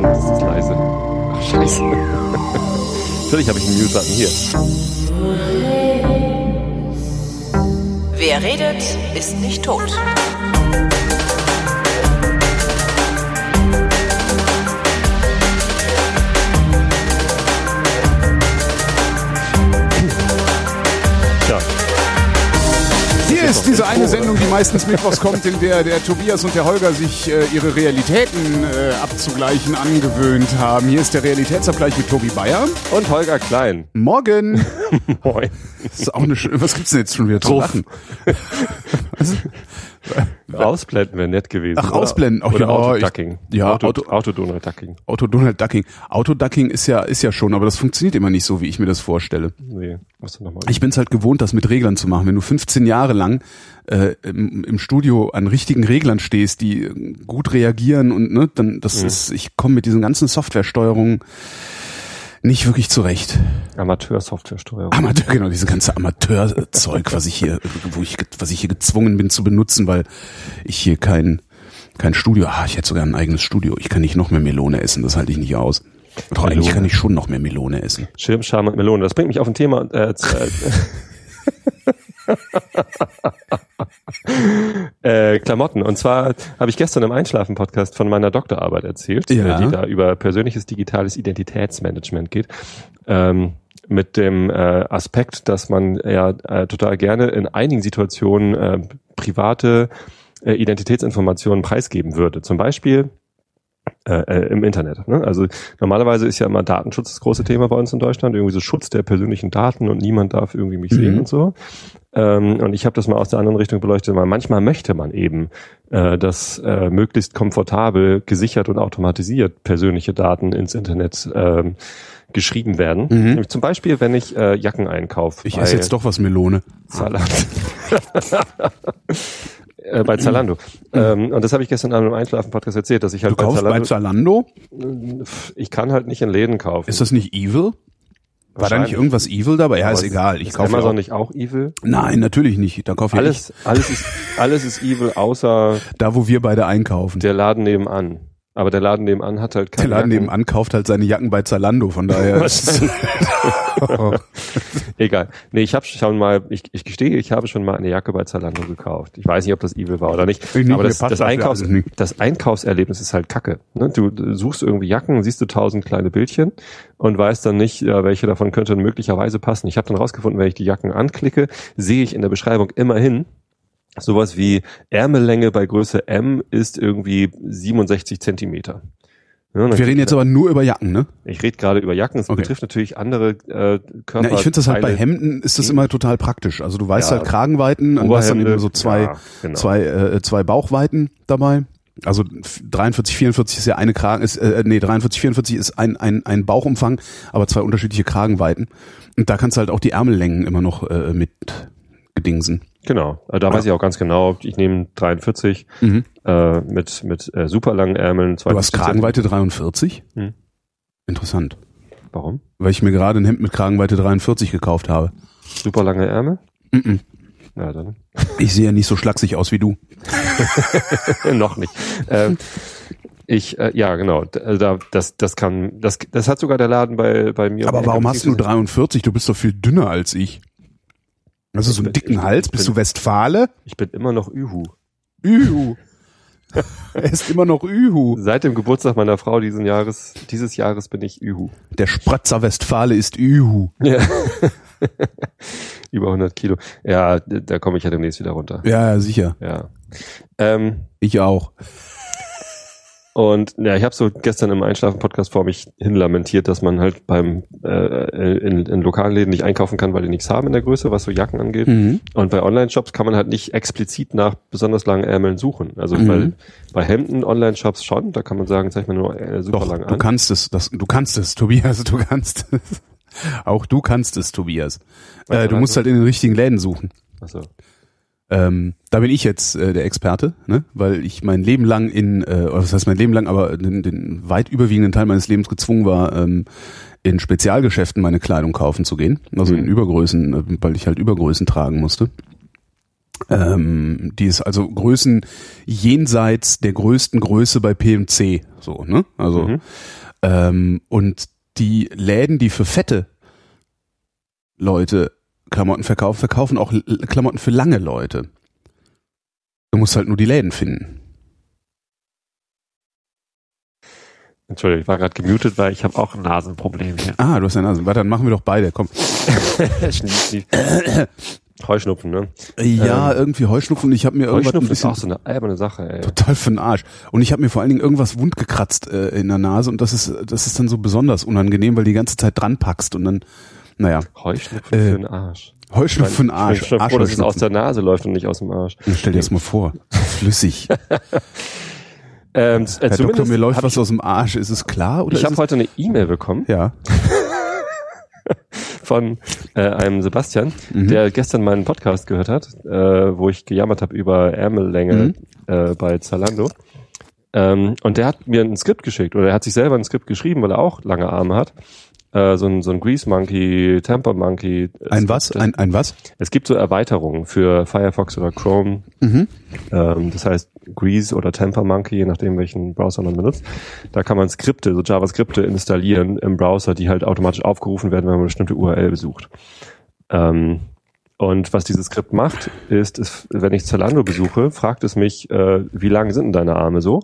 Mann, das ist leise. Ach, scheiße. Natürlich habe ich einen Mute-Button hier. Wer redet, ist nicht tot. Diese eine Sendung, die meistens mittwochs kommt, in der der Tobias und der Holger sich äh, ihre Realitäten äh, abzugleichen angewöhnt haben. Hier ist der Realitätsabgleich mit Tobi Bayer. Und Holger Klein. Morgen. Moin. Das ist auch eine schöne, was gibt's denn jetzt schon wieder zu lachen? Ausblenden wäre nett gewesen. Ach, oder? ausblenden. Ach, oder ja, Autoducking. ja, Auto, Auto- Autodonor-Ducking. Auto Donald Ducking. Autoducking ist ja, ist ja schon, aber das funktioniert immer nicht so, wie ich mir das vorstelle. Nee, was denn nochmal? Ich bin's halt gewohnt, das mit Reglern zu machen. Wenn du 15 Jahre lang äh, im, im Studio an richtigen Reglern stehst, die äh, gut reagieren und ne, dann das ist, ich komme mit diesen ganzen Softwaresteuerungen nicht wirklich zurecht. Amateur-Software-Steuerung. Amateur, genau, diese ganze Amateurzeug, was ich hier, wo ich, was ich hier gezwungen bin zu benutzen, weil ich hier kein, kein Studio, ah, ich hätte sogar ein eigenes Studio. Ich kann nicht noch mehr Melone essen, das halte ich nicht aus. Doch eigentlich Melone. kann ich schon noch mehr Melone essen. Schirmscham und Melone. Das bringt mich auf ein Thema. Äh, z- äh, Klamotten. Und zwar habe ich gestern im Einschlafen-Podcast von meiner Doktorarbeit erzählt, Ja. äh, die da über persönliches digitales Identitätsmanagement geht. Ähm, mit dem äh, Aspekt, dass man ja äh, total gerne in einigen Situationen äh, private äh, Identitätsinformationen preisgeben würde. Zum Beispiel äh, äh, im Internet. Ne? Also normalerweise ist ja immer Datenschutz das große Thema bei uns in Deutschland, irgendwie so Schutz der persönlichen Daten und niemand darf irgendwie mich sehen Mhm. und so. Ähm, und ich habe das mal aus der anderen Richtung beleuchtet, weil manchmal möchte man eben, äh, dass äh, möglichst komfortabel, gesichert und automatisiert persönliche Daten ins Internet ähm, geschrieben werden. Nämlich Zum Beispiel, wenn ich äh, Jacken einkaufe. Mhm. Ich esse jetzt doch was Melone. Zalando. äh, bei Zalando. Ähm, und das habe ich gestern Abend im Einschlafen-Podcast erzählt, dass ich halt Du kaufst bei Zalando? ich kann halt nicht in Läden kaufen. Ist das nicht evil? War da nicht Wahrscheinlich. irgendwas evil dabei? Ja, ist egal. Ich ist kaufe Amazon auch. nicht auch evil? Nein, natürlich nicht. Da kaufe ich Alles, alles ist, alles ist evil, außer da, wo wir beide einkaufen. Der Laden nebenan. Aber der Laden nebenan hat halt keine Laden Jacken. nebenan kauft halt seine Jacken bei Zalando. Von daher Egal. Nee, ich habe schon mal, ich, ich gestehe, ich habe schon mal eine Jacke bei Zalando gekauft. Ich weiß nicht, ob das evil war oder nicht. Ich nicht, aber das, das, Einkaufs, das Einkaufserlebnis ist halt kacke. Ne? Du, du suchst irgendwie Jacken, siehst du tausend kleine Bildchen und weißt dann nicht, ja, welche davon könnte möglicherweise passen. Ich habe dann rausgefunden, wenn ich die Jacken anklicke, sehe ich in der Beschreibung immerhin, sowas wie Ärmellänge bei Größe M ist irgendwie 67 Zentimeter. Ja, wir reden jetzt aber nur über Jacken, ne? ich rede gerade über Jacken, es Okay. betrifft natürlich andere äh, Körper. Na, ich finde das halt bei Hemden ist das immer total praktisch. Also du weißt Ja. halt Kragenweiten und du hast dann eben so zwei, ja, genau. zwei, äh, zwei Bauchweiten dabei. Also f- 43, 44 ist ja eine Kragen, ist, äh, nee, 43, 44 ist ein, ein, ein Bauchumfang, aber zwei unterschiedliche Kragenweiten. Und da kannst du halt auch die Ärmellängen immer noch äh, mit gedingsen. Genau, äh, da weiß ich auch ganz genau, ich nehme 43 Mhm. äh, mit mit äh, super langen Ärmeln. Du hast 52 Kragenweite 43? Hm. Interessant. Warum? Weil ich mir gerade ein Hemd mit Kragenweite 43 gekauft habe. Super lange Ärmel? Mhm. Ja, dann Ich sehe ja nicht so schlaksig aus wie du. noch nicht. Ähm, ich, äh, ja, genau. äh, Da, das, das kann, das, das hat sogar der Laden bei, bei mir. Aber warum hast du nur 43? Du bist doch viel dünner als ich. Hast du so einen dicken Hals? Bist du Westfale? Ich bin immer noch Ühu. Ühu. er ist immer noch Ühu. Seit dem Geburtstag meiner Frau diesen Jahres, dieses Jahres bin ich Ühu. Der Spratzer Westfale ist Ühu. Ja. Über 100 Kilo. Ja, da komme ich ja demnächst wieder runter. Ja, ja, sicher. Ja. Ähm, Ich auch. Und ja, ich habe so gestern im Einschlafen-Podcast vor mich hin lamentiert, dass man halt beim äh, in, in Lokalläden nicht einkaufen kann, weil die nichts haben in der Größe, was so Jacken angeht. Mhm. Und bei Online-Shops kann man halt nicht explizit nach besonders langen Ärmeln suchen. Also Mhm. bei, bei Hemden Online-Shops schon, da kann man sagen, zeig mir nur äh, super Doch, lang du an. kannst es. Das, du kannst es, Tobias. Du kannst es. Auch du kannst es, Tobias. Äh, du musst also? halt in den richtigen Läden suchen. Achso. Ähm, da bin ich jetzt äh, der Experte, ne? weil ich mein Leben lang in, äh, was heißt mein Leben lang, aber den, den weit überwiegenden Teil meines Lebens gezwungen war, ähm, in Spezialgeschäften meine Kleidung kaufen zu gehen. Also Mhm. in Übergrößen, äh, weil ich halt Übergrößen tragen musste. Ähm, die ist also Größen jenseits der größten Größe bei PMC, so, ne? Also, Mhm. ähm, und die Läden, die für fette Leute Klamotten verkaufen, verkaufen auch Klamotten für lange Leute. Du musst halt nur die Läden finden. Entschuldigung, ich war gerade gemutet, weil ich habe auch ein Nasenproblem hier. Ah, du hast ja Nase. Warte, dann machen wir doch beide. Komm. Heuschnupfen, ne? Ja, irgendwie Heuschnupfen. Ich habe mir irgendwas ein Heuschnupfen ist auch so eine alberne Sache, ey. total für den Arsch. Und ich habe mir vor allen Dingen irgendwas wund gekratzt äh, in der Nase und das ist das ist dann so besonders unangenehm, weil du die ganze Zeit dran packst und dann, naja, Heuschnupfen Äh, für den Arsch. Heuschnupfen für den Arsch. Ich bin schon froh, dass es aus der Nase läuft und nicht aus dem Arsch. Stell dir das mal vor. Flüssig. Ähm, äh, Herr Doktor, mir läuft was ich, aus dem Arsch. Ist es klar? Oder ich habe heute eine E-Mail bekommen ja. von äh, einem Sebastian, Mhm. der gestern meinen Podcast gehört hat, äh, wo ich gejammert habe über Ärmellänge Mhm. äh, bei Zalando. Ähm, und der hat mir ein Skript geschickt oder er hat sich selber ein Skript geschrieben, weil er auch lange Arme hat. Äh, so ein, so ein Grease Monkey, Temper Monkey. Ein was? Ein, ein was? Es gibt so Erweiterungen für Firefox oder Chrome. Mhm. Ähm, das heißt Grease oder Temper Monkey, je nachdem welchen Browser man benutzt. Da kann man Skripte, so JavaScripte installieren im Browser, die halt automatisch aufgerufen werden, wenn man eine bestimmte URL besucht. Ähm, und was dieses Skript macht, ist, es, wenn ich Zalando besuche, fragt es mich, äh, wie lang sind denn deine Arme so?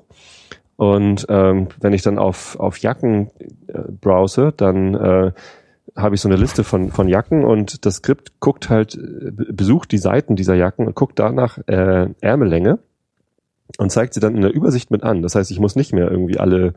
Und ähm, wenn ich dann auf, auf Jacken äh, browse, dann äh, habe ich so eine Liste von, von Jacken und das Skript guckt halt, äh, be- besucht die Seiten dieser Jacken und guckt danach äh, Ärmellänge und zeigt sie dann in der Übersicht mit an. Das heißt, ich muss nicht mehr irgendwie alle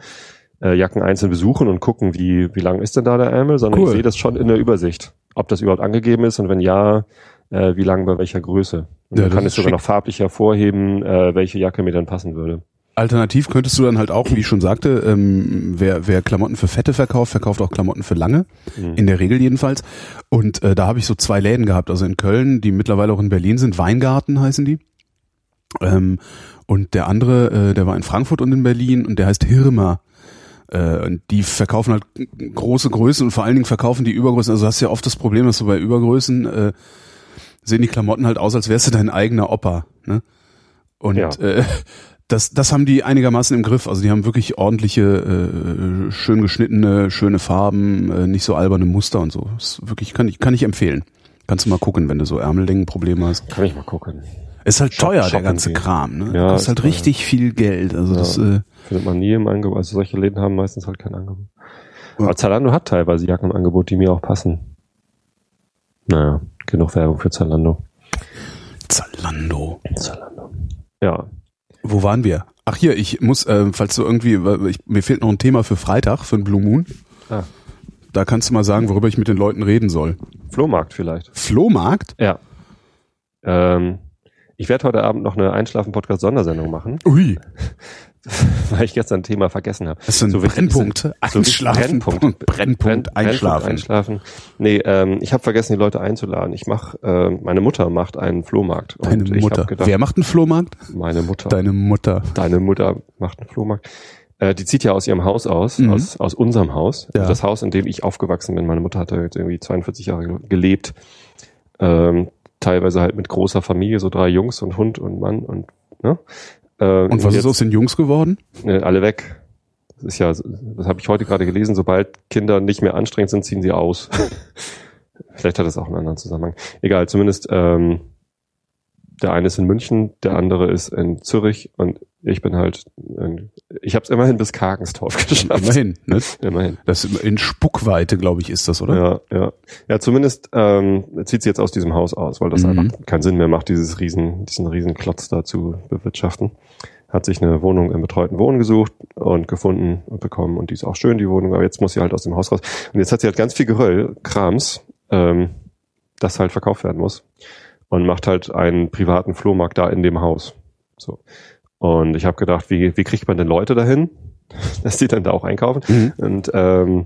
äh, Jacken einzeln besuchen und gucken, wie, wie lang ist denn da der Ärmel, sondern Cool. ich sehe das schon in der Übersicht, ob das überhaupt angegeben ist und wenn ja, äh, wie lang bei welcher Größe. Und Ja, dann kann ich sogar noch farblich hervorheben, äh, welche Jacke mir dann passen würde. Alternativ könntest du dann halt auch, wie ich schon sagte, ähm, wer, wer Klamotten für Fette verkauft, verkauft auch Klamotten für lange. Mhm. In der Regel jedenfalls. Und äh, da habe ich so zwei Läden gehabt, also in Köln, die mittlerweile auch in Berlin sind. Weingarten heißen die. Ähm, und der andere, äh, der war in Frankfurt und in Berlin und der heißt Hirmer. Äh, und die verkaufen halt große Größen und vor allen Dingen verkaufen die Übergrößen. Also hast du ja oft das Problem, dass du bei Übergrößen äh, sehen die Klamotten halt aus, als wärst du dein eigener Opa. Ne? Und Ja. äh, das, das haben die einigermaßen im Griff. Also die haben wirklich ordentliche, äh, schön geschnittene, schöne Farben, äh, nicht so alberne Muster und so. Das ist wirklich kann ich kann ich empfehlen. Kannst du mal gucken, wenn du so Ärmellängenprobleme hast. Kann ich mal gucken. Ist halt Shop- teuer, der shoppen ganze gehen. Kram. Ne? Ja, Kostet ist halt teuer. richtig viel Geld. Also Ja. das äh, Findet man nie im Angebot. Also solche Läden haben meistens halt kein Angebot. Ja. Aber Zalando hat teilweise Jacken im Angebot, die mir auch passen. Naja, genug Werbung für Zalando. Zalando. Zalando. Ja. Wo waren wir? Ach hier, ich muss, äh, falls du irgendwie, ich, mir fehlt noch ein Thema für Freitag, für den Blue Moon. Ah. Da kannst du mal sagen, worüber ich mit den Leuten reden soll. Flohmarkt vielleicht. Flohmarkt? Ja. Ähm, ich werde heute Abend noch eine Einschlafen-Podcast-Sondersendung machen, Ui, weil ich gestern ein Thema vergessen habe. das ist ein So Brennpunkt. So Einschlafen. Brennpunkt. Brennpunkt, Brenn- einschlafen. einschlafen. Nee, ähm, ich habe vergessen, die Leute einzuladen. Ich mach, äh, meine Mutter macht einen Flohmarkt. Und Deine ich Mutter. gedacht, Wer macht einen Flohmarkt? meine Mutter. Deine Mutter. Deine Mutter macht einen Flohmarkt. Äh, die zieht ja aus ihrem Haus aus, Mhm. aus, aus unserem Haus. Ja. Also das Haus, in dem ich aufgewachsen bin. Meine Mutter hatte jetzt irgendwie 42 Jahre ge- gelebt. Ähm, teilweise halt mit großer Familie, so drei Jungs und Hund und Mann und, ne? Äh, Und was jetzt, ist aus den Jungs geworden? äh, alle weg. Das ist ja, das habe ich heute gerade gelesen, sobald Kinder nicht mehr anstrengend sind, ziehen sie aus. Vielleicht hat das auch einen anderen Zusammenhang. Egal, zumindest ähm, der eine ist in München, der andere ist in Zürich und ich bin halt, ich habe es immerhin bis Karkenstorf geschafft. Immerhin, ne? Immerhin. Das in Spuckweite, glaube ich, ist das, oder? Ja, ja. Ja, zumindest ähm, zieht sie jetzt aus diesem Haus aus, weil das Mhm. einfach keinen Sinn mehr macht, dieses riesen, diesen riesen Klotz da zu bewirtschaften. Hat sich eine Wohnung im betreuten Wohnen gesucht und gefunden und bekommen und die ist auch schön, die Wohnung, aber jetzt muss sie halt aus dem Haus raus. Und jetzt hat sie halt ganz viel Geröll, Krams, ähm, das halt verkauft werden muss. Und macht halt einen privaten Flohmarkt da in dem Haus. So. Und ich habe gedacht, wie, wie kriegt man denn Leute dahin, dass die dann da auch einkaufen? Mhm. Und ähm,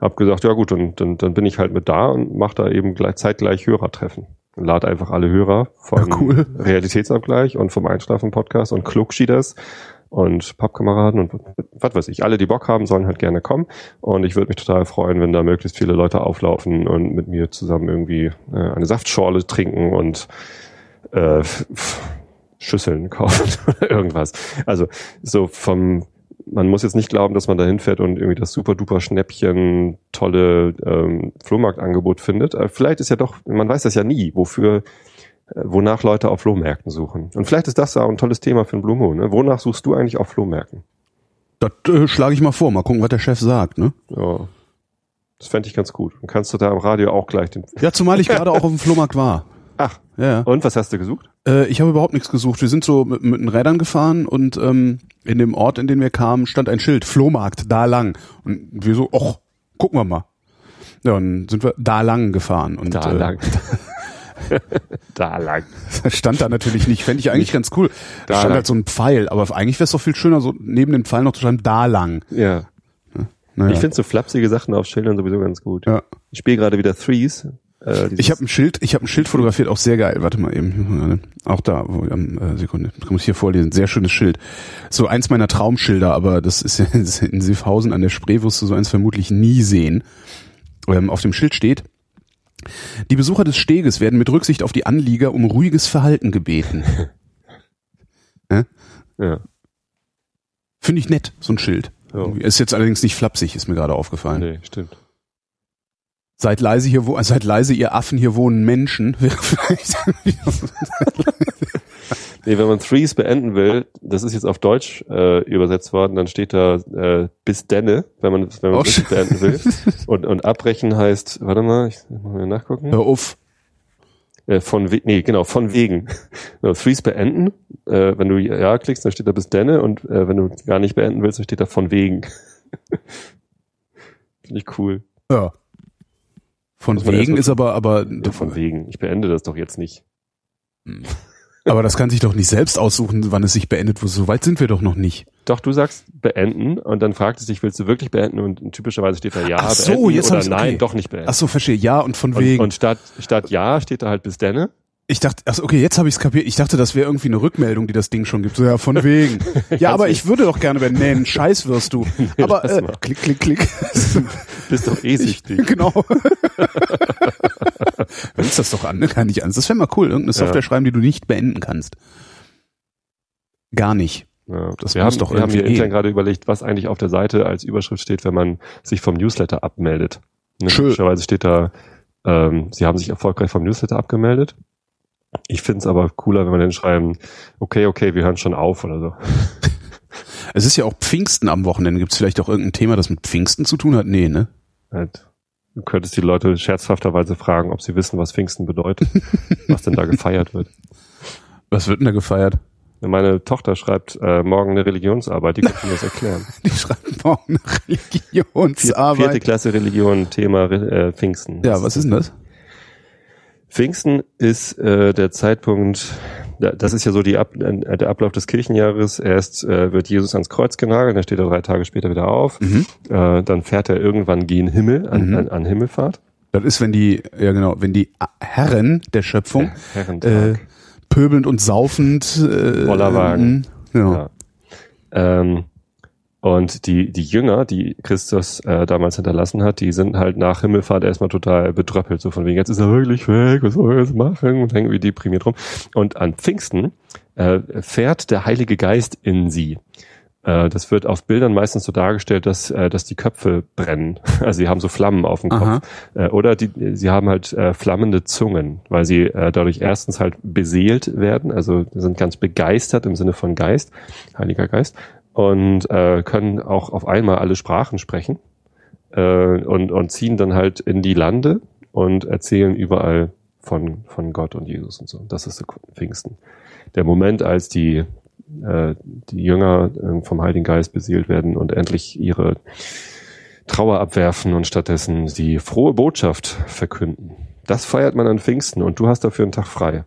hab gesagt, ja gut, und dann, dann bin ich halt mit da und mache da eben gleich, zeitgleich Hörertreffen. Und lade einfach alle Hörer vom Ja, cool. Realitätsabgleich und vom Einschlafen-Podcast und Klugschieders und Pappkameraden und was weiß ich. Alle, die Bock haben, sollen halt gerne kommen. Und ich würde mich total freuen, wenn da möglichst viele Leute auflaufen und mit mir zusammen irgendwie äh, eine Saftschorle trinken und äh, Schüsseln kaufen oder irgendwas. Also so vom, man muss jetzt nicht glauben, dass man da hinfährt und irgendwie das super duper Schnäppchen, tolle ähm, Flohmarktangebot findet. Äh, vielleicht ist ja doch, man weiß das ja nie, wofür, äh, wonach Leute auf Flohmärkten suchen. Und vielleicht ist das auch ein tolles Thema für ein Blue Moon. Ne? Wonach suchst du eigentlich auf Flohmärkten? Das äh, schlage ich mal vor. Mal gucken, was der Chef sagt. Ne? Ja. Das fände ich ganz gut. Dann kannst du da im Radio auch gleich den. Ja, zumal ich gerade auch auf dem Flohmarkt war. Ach, Ja, und was hast du gesucht? Äh, ich habe überhaupt nichts gesucht. Wir sind so mit, mit den Rädern gefahren und ähm, in dem Ort, in den wir kamen, stand ein Schild, Flohmarkt, da lang. Und wir so, och, gucken wir mal. Ja, und sind wir da lang gefahren. Und, Da äh, lang. da lang. Stand da natürlich nicht. Fände ich eigentlich ganz cool. Da Da stand lang. halt so ein Pfeil, aber eigentlich wäre es doch viel schöner, so neben dem Pfeil noch zu schreiben, da lang. Ja. Naja. Ich finde so flapsige Sachen auf Schildern sowieso ganz gut. ja. Ich spiele gerade wieder Threes. Äh, Ich habe ein Schild, ich habe ein Schild fotografiert, auch sehr geil. Warte mal eben, auch da, wo, äh, Sekunde, ich muss hier vorlesen. Sehr schönes Schild. So eins meiner Traumschilder, aber das ist ja in Siffhausen an der Spree, wirst du so eins vermutlich nie sehen. Ähm, auf dem Schild steht: Die Besucher des Steges werden mit Rücksicht auf die Anlieger um ruhiges Verhalten gebeten. ja. Finde ich nett, so ein Schild. Ja. Ist jetzt allerdings nicht flapsig, ist mir gerade aufgefallen. Nee, stimmt. Seid leise hier, wo, seid leise, ihr Affen, hier wohnen Menschen. Nee, wenn man Threes beenden will, das ist jetzt auf Deutsch äh, übersetzt worden, dann steht da äh, bis denne, wenn man wenn man Oh, es richtig beenden will. Und, und abbrechen heißt, warte mal, ich muss mal nachgucken. Hör auf. Äh, von we nee, genau, von wegen. No, Threes beenden. Äh, wenn du ja klickst, dann steht da bis denne und äh, wenn du gar nicht beenden willst, dann steht da von wegen. Finde ich cool. Ja. Von wegen ist aber, aber, Ja, von wegen. Ich beende das doch jetzt nicht. aber das kann sich doch nicht selbst aussuchen, wann es sich beendet. So weit sind wir doch noch nicht. Doch, du sagst beenden und dann fragt es dich, willst du wirklich beenden? Und typischerweise steht da ja, Ach so, beenden jetzt oder ich's- nein, okay. doch nicht beenden. Ach so, verstehe. Ja und von und, wegen. und statt, statt ja steht da halt bis denne. Ich dachte, ach so, okay, jetzt habe ich es kapiert. Ich dachte, das wäre irgendwie eine Rückmeldung, die das Ding schon gibt. So, ja, von wegen. Ja, aber ich würde doch gerne beenden. Nee, ein Scheiß wirst du. Aber äh, klick, klick, klick. Bist doch eh süchtig. genau. Willst das doch an, ne? Kann nicht an. Das wäre mal cool. Irgendeine Software Ja. schreiben, die du nicht beenden kannst. Gar nicht. Ja, Das wir haben, doch wir haben hier intern gerade überlegt, was eigentlich auf der Seite als Überschrift steht, wenn man sich vom Newsletter abmeldet. Ne, Schön. Typischerweise steht da, ähm, Sie haben sich erfolgreich vom Newsletter abgemeldet. Ich finde es aber cooler, wenn wir dann schreiben, okay, okay, wir hören schon auf oder so. Es ist ja auch Pfingsten am Wochenende. Gibt es vielleicht auch irgendein Thema, das mit Pfingsten zu tun hat? Nee, ne? Halt, du könntest die Leute scherzhafterweise fragen, ob sie wissen, was Pfingsten bedeutet, was denn da gefeiert wird. Was wird denn da gefeiert? Meine Tochter schreibt äh, morgen eine Religionsarbeit, die kann mir das erklären. Die schreiben morgen eine Religionsarbeit. vierte Klasse Religion, Thema äh, Pfingsten. ja, was ist denn das? Pfingsten ist äh, der Zeitpunkt, da- das ist ja so die Ab, äh, der Ablauf des Kirchenjahres. Erst äh, wird Jesus ans Kreuz genagelt, dann steht er drei Tage später wieder auf. Mhm. Äh, dann fährt er irgendwann gen Himmel, an, Mhm. an, an Himmelfahrt. Das ist, wenn die, ja genau, wenn die Herren der Schöpfung äh, pöbelnd und saufend äh, Bollerwagen. äh, Ja. Ja. Ähm, und die, die Jünger, die Christus äh, damals hinterlassen hat, die sind halt nach Himmelfahrt erstmal total bedröppelt, so von wegen, jetzt ist er wirklich weg, was soll er jetzt machen? Und hängen wie deprimiert rum. Und an Pfingsten äh, fährt der Heilige Geist in sie. Äh, das wird auf Bildern meistens so dargestellt, dass, äh, dass die Köpfe brennen. Also sie haben so Flammen auf dem Aha. Kopf. Äh, oder die, sie haben halt äh, flammende Zungen, weil sie äh, dadurch erstens halt beseelt werden, also sind ganz begeistert im Sinne von Geist, Heiliger Geist, und äh, können auch auf einmal alle Sprachen sprechen äh, und, und ziehen dann halt in die Lande und erzählen überall von, von Gott und Jesus und so. Das ist Pfingsten. Der Moment, als die, äh, die Jünger äh, vom Heiligen Geist beseelt werden und endlich ihre Trauer abwerfen und stattdessen die frohe Botschaft verkünden. Das feiert man an Pfingsten und du hast dafür einen Tag frei.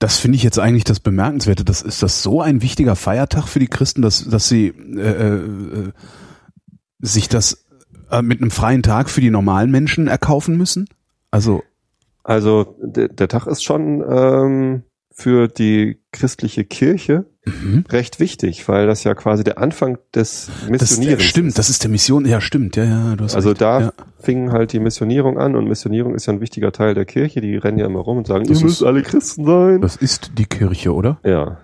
Das finde ich jetzt eigentlich das Bemerkenswerte. Das ist das so ein wichtiger Feiertag für die Christen, dass, dass sie äh, äh, sich das äh, mit einem freien Tag für die normalen Menschen erkaufen müssen? Also, Also der, Tag ist schon, ähm, für die christliche Kirche Mhm. recht wichtig, weil das ja quasi der Anfang des Das, Missionierens äh, stimmt, ist. das ist der Mission. Ja, stimmt. Ja, ja, du hast Also recht. da ja. fing halt die Missionierung an und Missionierung ist ja ein wichtiger Teil der Kirche. Die rennen ja immer rum und sagen, Das ihr müsst ist- alle Christen sein. Das ist die Kirche, oder? Ja.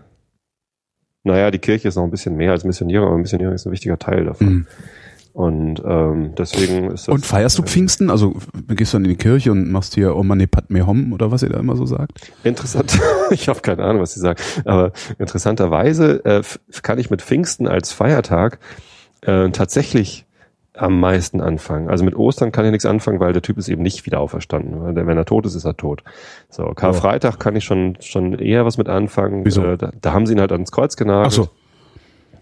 Naja, die Kirche ist noch ein bisschen mehr als Missionierung, aber Missionierung ist ein wichtiger Teil davon. Mhm. Und ähm, deswegen ist das. Und feierst du Pfingsten? Also gehst du dann in die Kirche und machst hier Omane Padme Hom oder was ihr da immer so sagt? Interessant, ich habe keine Ahnung, was sie sagen, aber interessanterweise äh, kann ich mit Pfingsten als Feiertag äh, tatsächlich am meisten anfangen. Also mit Ostern kann ich nichts anfangen, weil der Typ ist eben nicht wieder auferstanden. Wenn er tot ist, ist er tot. So, Karfreitag kann ich schon schon eher was mit anfangen. Wieso? Äh, da, da haben sie ihn halt ans Kreuz genagelt. Ach so.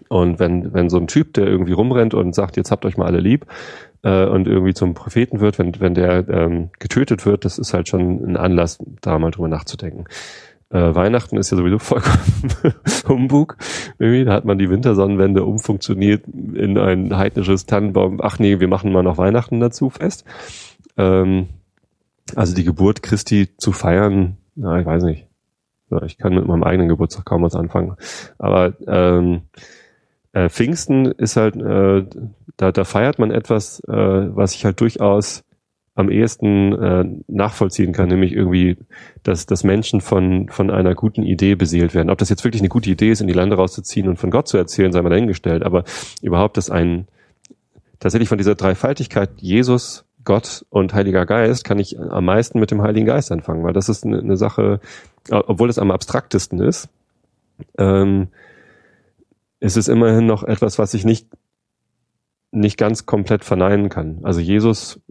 Und wenn, wenn so ein Typ, der irgendwie rumrennt und sagt, jetzt habt euch mal alle lieb, äh, und irgendwie zum Propheten wird, wenn, wenn der ähm, getötet wird, das ist halt schon ein Anlass, da mal drüber nachzudenken. Äh, Weihnachten ist ja sowieso vollkommen Humbug. Irgendwie, da hat man die Wintersonnenwende umfunktioniert in ein heidnisches Tannenbaum. Ach nee, wir machen mal noch Weihnachten dazu fest. Ähm, also die Geburt Christi zu feiern, na, ich weiß nicht. Ich kann mit meinem eigenen Geburtstag kaum was anfangen. Aber ähm, äh, Pfingsten ist halt, äh, da, da feiert man etwas, äh, was ich halt durchaus am ehesten äh, nachvollziehen kann, nämlich irgendwie, dass, dass Menschen von, von einer guten Idee beseelt werden. Ob das jetzt wirklich eine gute Idee ist, in die Lande rauszuziehen und von Gott zu erzählen, sei mal dahingestellt, aber überhaupt, dass ein, tatsächlich von dieser Dreifaltigkeit Jesus, Gott und Heiliger Geist kann ich am meisten mit dem Heiligen Geist anfangen, weil das ist eine, eine Sache, obwohl es am abstraktesten ist, ähm, ist es immerhin noch etwas, was ich nicht nicht ganz komplett verneinen kann. Also Jesus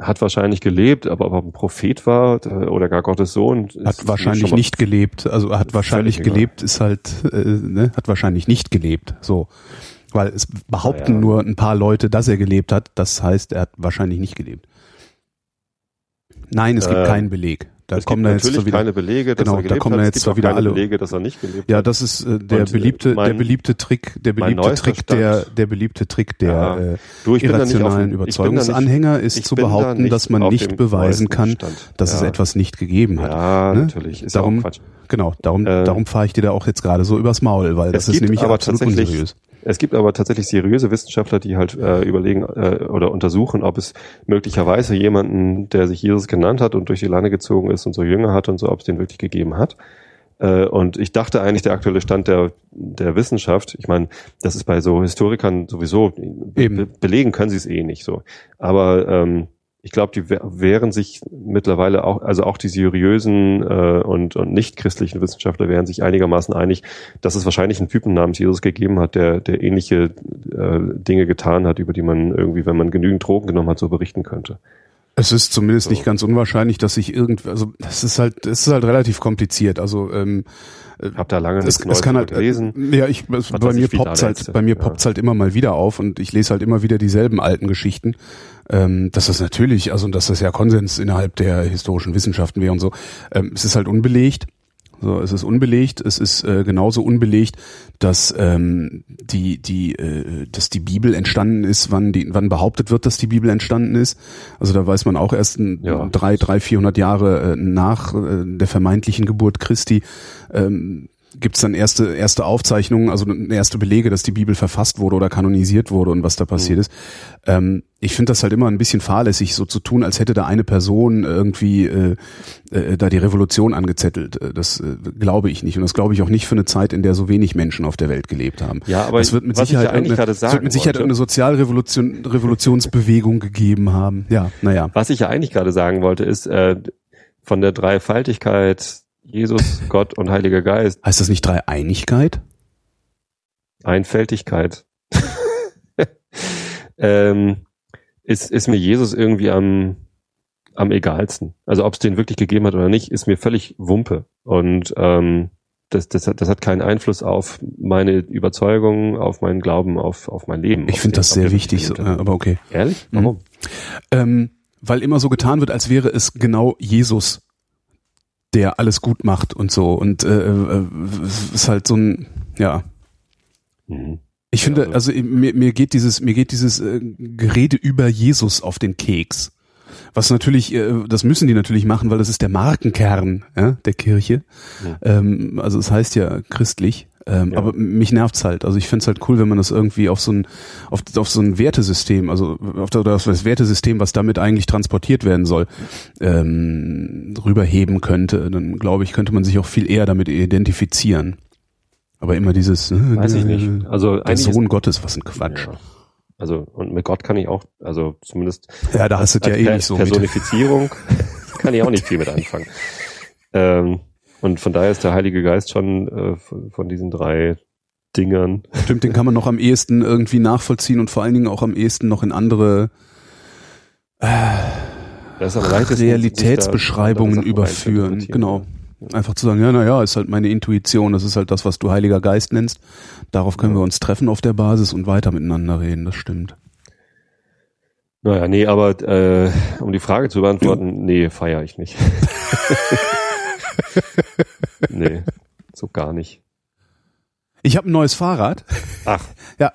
hat wahrscheinlich gelebt, aber ob er ein Prophet war oder gar Gottes Sohn, Hat wahrscheinlich nicht gelebt. Also hat wahrscheinlich gelebt, ist halt, äh, ne, hat wahrscheinlich nicht gelebt. So. Weil es behaupten Naja. nur ein paar Leute, dass er gelebt hat. Das heißt, er hat wahrscheinlich nicht gelebt. Nein, es gibt Äh, keinen Beleg. Da es kommen gibt da jetzt natürlich so wieder. keine Belege, dass Genau, er da kommen hat. da Es jetzt gibt wieder alle- Belege, dass er nicht gelebt Ja, hat. das ist äh, der Und, äh, beliebte, mein- der beliebte Trick, der beliebte Trick, der, der beliebte Trick der Ja. äh, Du, da auf irrationalen da Überzeugungsanhänger ist zu da behaupten, nicht dass man nicht beweisen kann, Stand. dass es Ja. etwas nicht gegeben hat. Ja, ne? natürlich. Ist ja darum, Quatsch. genau, darum, Äh, darum fahre ich dir da auch jetzt gerade so übers Maul, weil Es das ist nämlich aber absolut unseriös. Es gibt aber tatsächlich seriöse Wissenschaftler, die halt äh, überlegen äh, oder untersuchen, ob es möglicherweise jemanden, der sich Jesus genannt hat und durch die Lande gezogen ist und so Jünger hat und so, ob es den wirklich gegeben hat. Äh, und ich dachte eigentlich, der aktuelle Stand der, der Wissenschaft, ich meine, das ist bei so Historikern sowieso, be Eben. belegen können sie es eh nicht so. Aber ähm, ich glaube, die we- wehren sich mittlerweile auch, also auch die seriösen äh, und, und nicht christlichen Wissenschaftler wehren sich einigermaßen einig, dass es wahrscheinlich einen Typen namens Jesus gegeben hat, der, der ähnliche äh, Dinge getan hat, über die man irgendwie, wenn man genügend Drogen genommen hat, so berichten könnte. Es ist zumindest So. nicht ganz unwahrscheinlich, dass sich irgend, also das ist halt, es ist halt relativ kompliziert. Also ähm, Hab da lange es, nichts es Neues halt, gelesen. ja, ich, es, Was bei mir ich, poppt's da halt, bei mir ja. poppt's halt immer mal wieder auf und ich lese halt immer wieder dieselben alten Geschichten. Ähm, dass das natürlich, also dass das ja Konsens innerhalb der historischen Wissenschaften wäre und so. Ähm, es ist halt unbelegt. So, es ist unbelegt. Es ist äh, genauso unbelegt, dass ähm, die die äh, dass die Bibel entstanden ist, wann die wann behauptet wird, dass die Bibel entstanden ist. Also da weiß man auch erst ein, Ja. drei drei vierhundert Jahre äh, nach äh, der vermeintlichen Geburt Christi ähm, gibt's dann erste erste Aufzeichnungen, also erste Belege, dass die Bibel verfasst wurde oder kanonisiert wurde und was da passiert ist. Ähm, ich finde das halt immer ein bisschen fahrlässig, so zu tun, als hätte da eine Person irgendwie äh, äh, da die Revolution angezettelt. Äh, Das äh, glaube ich nicht und das glaube ich auch nicht für eine Zeit, in der so wenig Menschen auf der Welt gelebt haben. Ja, aber es wird mit ja Sicherheit gerade es wird mit Sicherheit wollte- eine Sozialrevolution Revolutionsbewegung gegeben haben. Ja, naja. Was ich ja eigentlich gerade sagen wollte, ist äh, von der Dreifaltigkeit Jesus, Gott und Heiliger Geist, Heißt das nicht Dreieinigkeit? Einfältigkeit. ähm, ist, ist mir Jesus irgendwie am, am egalsten. Also ob es den wirklich gegeben hat oder nicht, ist mir völlig Wumpe. Und ähm, das, das, hat, das hat keinen Einfluss auf meine Überzeugungen, auf meinen Glauben, auf, auf mein Leben. Ich finde das sehr wichtig, so, aber okay. Ehrlich? Mhm. Warum? Ähm, weil immer so getan wird, als wäre es genau Jesus, der alles gut macht und so. Und äh, äh, es ist halt so ein, ja. Mhm. Ich finde, also mir, mir geht dieses, mir geht dieses äh, Gerede über Jesus auf den Keks. Was natürlich, äh, das müssen die natürlich machen, weil das ist der Markenkern ja, der Kirche. Ja. Ähm, also es heißt ja christlich. Ähm, Ja. Aber mich nervt's halt. Also ich find's halt cool, wenn man das irgendwie auf so ein auf, auf so ein Wertesystem, also auf das, das Wertesystem, was damit eigentlich transportiert werden soll, ähm, rüberheben könnte. Dann glaube ich, könnte man sich auch viel eher damit identifizieren. Aber immer dieses, äh, Weiß ich nicht. Also der Sohn Gottes, was ein Quatsch. Ja. Also und mit Gott kann ich auch, also zumindest Ja, da hast du ja eh nicht so mit. Personifizierung kann ich auch nicht viel mit anfangen. Ähm, und von daher ist der Heilige Geist schon äh, von, von diesen drei Dingern. Stimmt, den kann man noch am ehesten irgendwie nachvollziehen und vor allen Dingen auch am ehesten noch in andere da Realitätsbeschreibungen überführen. Genau. Einfach zu sagen, ja, na ja, ist halt meine Intuition, das ist halt das, was du Heiliger Geist nennst. Darauf können Ja. wir uns treffen auf der Basis und weiter miteinander reden, das stimmt. Naja, nee, aber äh, um die Frage zu beantworten, nee, feiere ich nicht. nee, so gar nicht. Ich habe ein neues Fahrrad. Ach,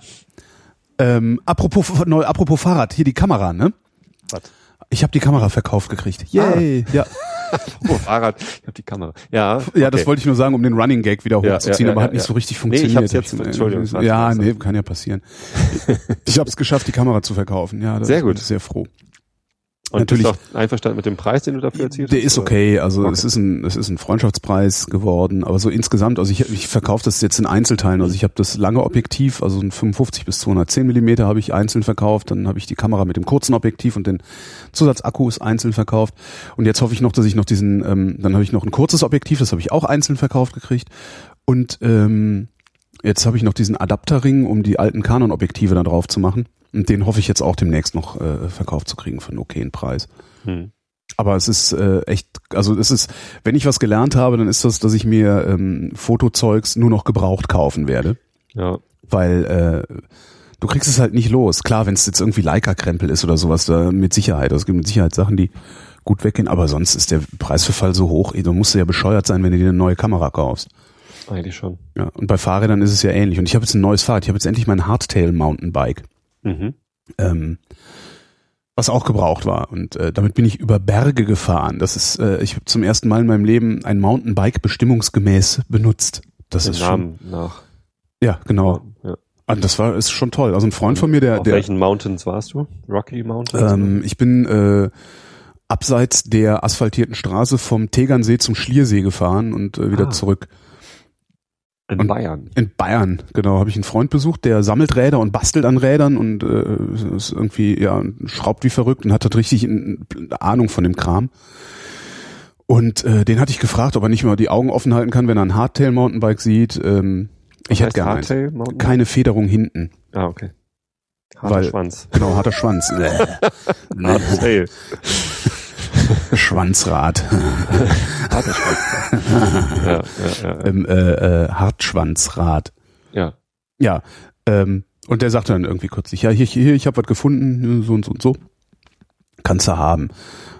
Ähm, apropos, neu, apropos Fahrrad, hier die Kamera, ne? was? Ich habe die Kamera verkauft gekriegt. Yay! Ja, Oh, Fahrrad, ich habe die Kamera. Ja, ja, das okay. wollte ich nur sagen, um den Running Gag wieder Ja, hochzuziehen, ja, aber ja, hat nicht ja. so richtig Nee, ich funktioniert. hab's jetzt- Entschuldigung, das war ja, nee, kann ja passieren. Ich habe es geschafft, die Kamera zu verkaufen. Ja, Sehr gut. ich Sehr froh. Und natürlich- bist auch einverstanden mit dem Preis, den du dafür erzielt Der ist okay, also Okay. es ist ein es ist ein Freundschaftspreis geworden, aber so insgesamt, also ich ich verkaufe das jetzt in Einzelteilen, also ich habe das lange Objektiv, also ein 55 bis 210 Millimeter habe ich einzeln verkauft, dann habe ich die Kamera mit dem kurzen Objektiv und den Zusatzakkus einzeln verkauft. Und jetzt hoffe ich noch, dass ich noch diesen, ähm, dann habe ich noch ein kurzes Objektiv, das habe ich auch einzeln verkauft gekriegt. Und ähm, jetzt habe ich noch diesen Adapterring, um die alten Canon-Objektive da drauf zu machen und den hoffe ich jetzt auch demnächst noch äh, verkauft zu kriegen für einen okayen Preis. Hm. Aber es ist äh, echt, also es ist, wenn ich was gelernt habe, dann ist das, dass ich mir ähm, Fotozeugs nur noch gebraucht kaufen werde, Ja, weil äh, du kriegst es halt nicht los. Klar, wenn es jetzt irgendwie Leica-Krempel ist oder sowas, da mit Sicherheit. Also es gibt mit Sicherheit Sachen, die gut weggehen, aber sonst ist der Preisverfall so hoch, du musst ja bescheuert sein, wenn du dir eine neue Kamera kaufst. eigentlich schon. Ja, und bei Fahrrädern ist es ja ähnlich. Und ich habe jetzt ein neues Fahrrad. Ich habe jetzt endlich mein Hardtail Mountainbike. Mhm. ähm, was auch gebraucht war. Und äh, damit bin ich über Berge gefahren. Das ist, äh, ich habe zum ersten Mal in meinem Leben ein Mountainbike bestimmungsgemäß benutzt. Das Den ist Namen nach. schon, ja genau. Ja. Und das war ist schon toll. Also ein Freund von mir, der, Auf der welchen Mountains warst du? Rocky Mountains? ähm, ich bin äh, abseits der asphaltierten Straße vom Tegernsee zum Schliersee gefahren und äh, wieder Ah. zurück. In und- Bayern. In Bayern, genau, habe ich einen Freund besucht, der sammelt Räder und bastelt an Rädern und äh, ist irgendwie, ja, schraubt wie verrückt und hat halt richtig eine Ahnung von dem Kram. Und äh, den hatte ich gefragt, ob er nicht mal die Augen offen halten kann, wenn er ein Hardtail Mountainbike sieht. Ähm, ich hätte gerne? Keine Federung hinten. Ah, okay. Harter Weil- Schwanz. Genau, harter Schwanz. Hardtail. Schwanzrad. Harter Schwanz. ja, ja, ja, ja. ähm, äh, äh, Hartschwanzrad. ja. Ja, ähm, und der sagte dann irgendwie kürzlich, ja, hier, hier, ich habe was gefunden, so und so und so. Kannst du haben.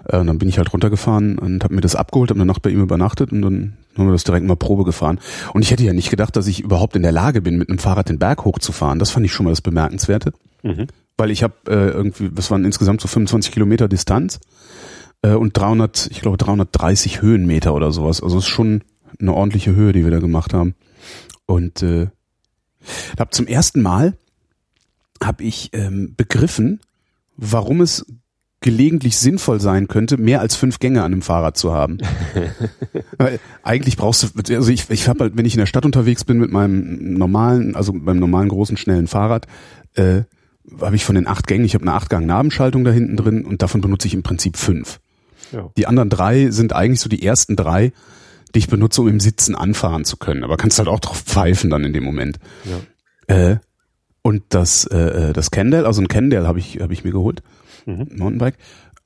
Äh, und dann bin ich halt runtergefahren und habe mir das abgeholt, habe eine Nacht bei ihm übernachtet und dann haben wir das direkt mal Probe gefahren. Und ich hätte ja nicht gedacht, dass ich überhaupt in der Lage bin, mit einem Fahrrad den Berg hochzufahren. Das fand ich schon mal das Bemerkenswerte. Mhm. Weil ich habe äh, irgendwie, das waren insgesamt so 25 Kilometer Distanz äh, und 300, ich glaube 330 Höhenmeter oder sowas. Also es ist schon eine ordentliche Höhe, die wir da gemacht haben. Und äh, hab zum ersten Mal habe ich ähm, begriffen, warum es gelegentlich sinnvoll sein könnte, mehr als fünf Gänge an einem Fahrrad zu haben. Weil eigentlich brauchst du, also ich, ich habe halt, wenn ich in der Stadt unterwegs bin mit meinem normalen, also beim normalen großen schnellen Fahrrad, äh, habe ich von den acht Gängen, ich habe eine Acht-Gang-Nabenschaltung da hinten drin und davon benutze ich im Prinzip fünf. Ja. Die anderen drei sind eigentlich so die ersten drei, die ich benutze, um im Sitzen anfahren zu können. Aber kannst halt auch drauf pfeifen dann in dem Moment. Ja. Äh, und das, äh, das Kendall, also ein Kendall habe ich, hab ich mir geholt, Mhm. Mountainbike.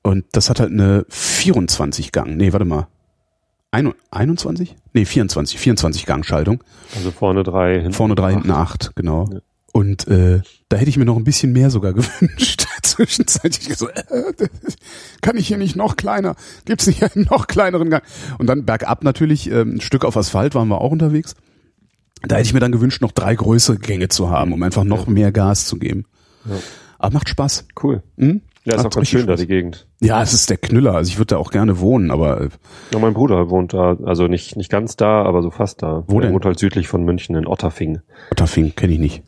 Und das hat halt eine 24 Gang. Nee, warte mal. Ein, 21? Nee, 24, 24 Gang Schaltung. Also vorne drei, hinten Vorne drei, acht. hinten acht, genau. Ja. Und äh, da hätte ich mir noch ein bisschen mehr sogar gewünscht. Zwischenzeitlich so, äh, kann ich hier nicht noch kleiner? Gibt's nicht einen noch kleineren Gang? Und dann bergab natürlich, ähm, ein Stück auf Asphalt waren wir auch unterwegs. Da hätte ich mir dann gewünscht, noch drei größere Gänge zu haben, um einfach noch mehr Gas zu geben. Ja. Aber macht Spaß. Cool. Hm? Ja, ist Hat auch ganz schön da, Spaß. die Gegend. Ja, es ist der Knüller. Also ich würde da auch gerne wohnen, aber äh, Ja, mein Bruder wohnt da, also nicht, nicht ganz da, aber so fast da. Wo Der denn? wohnt halt südlich von München in Otterfing. Otterfing kenne ich nicht.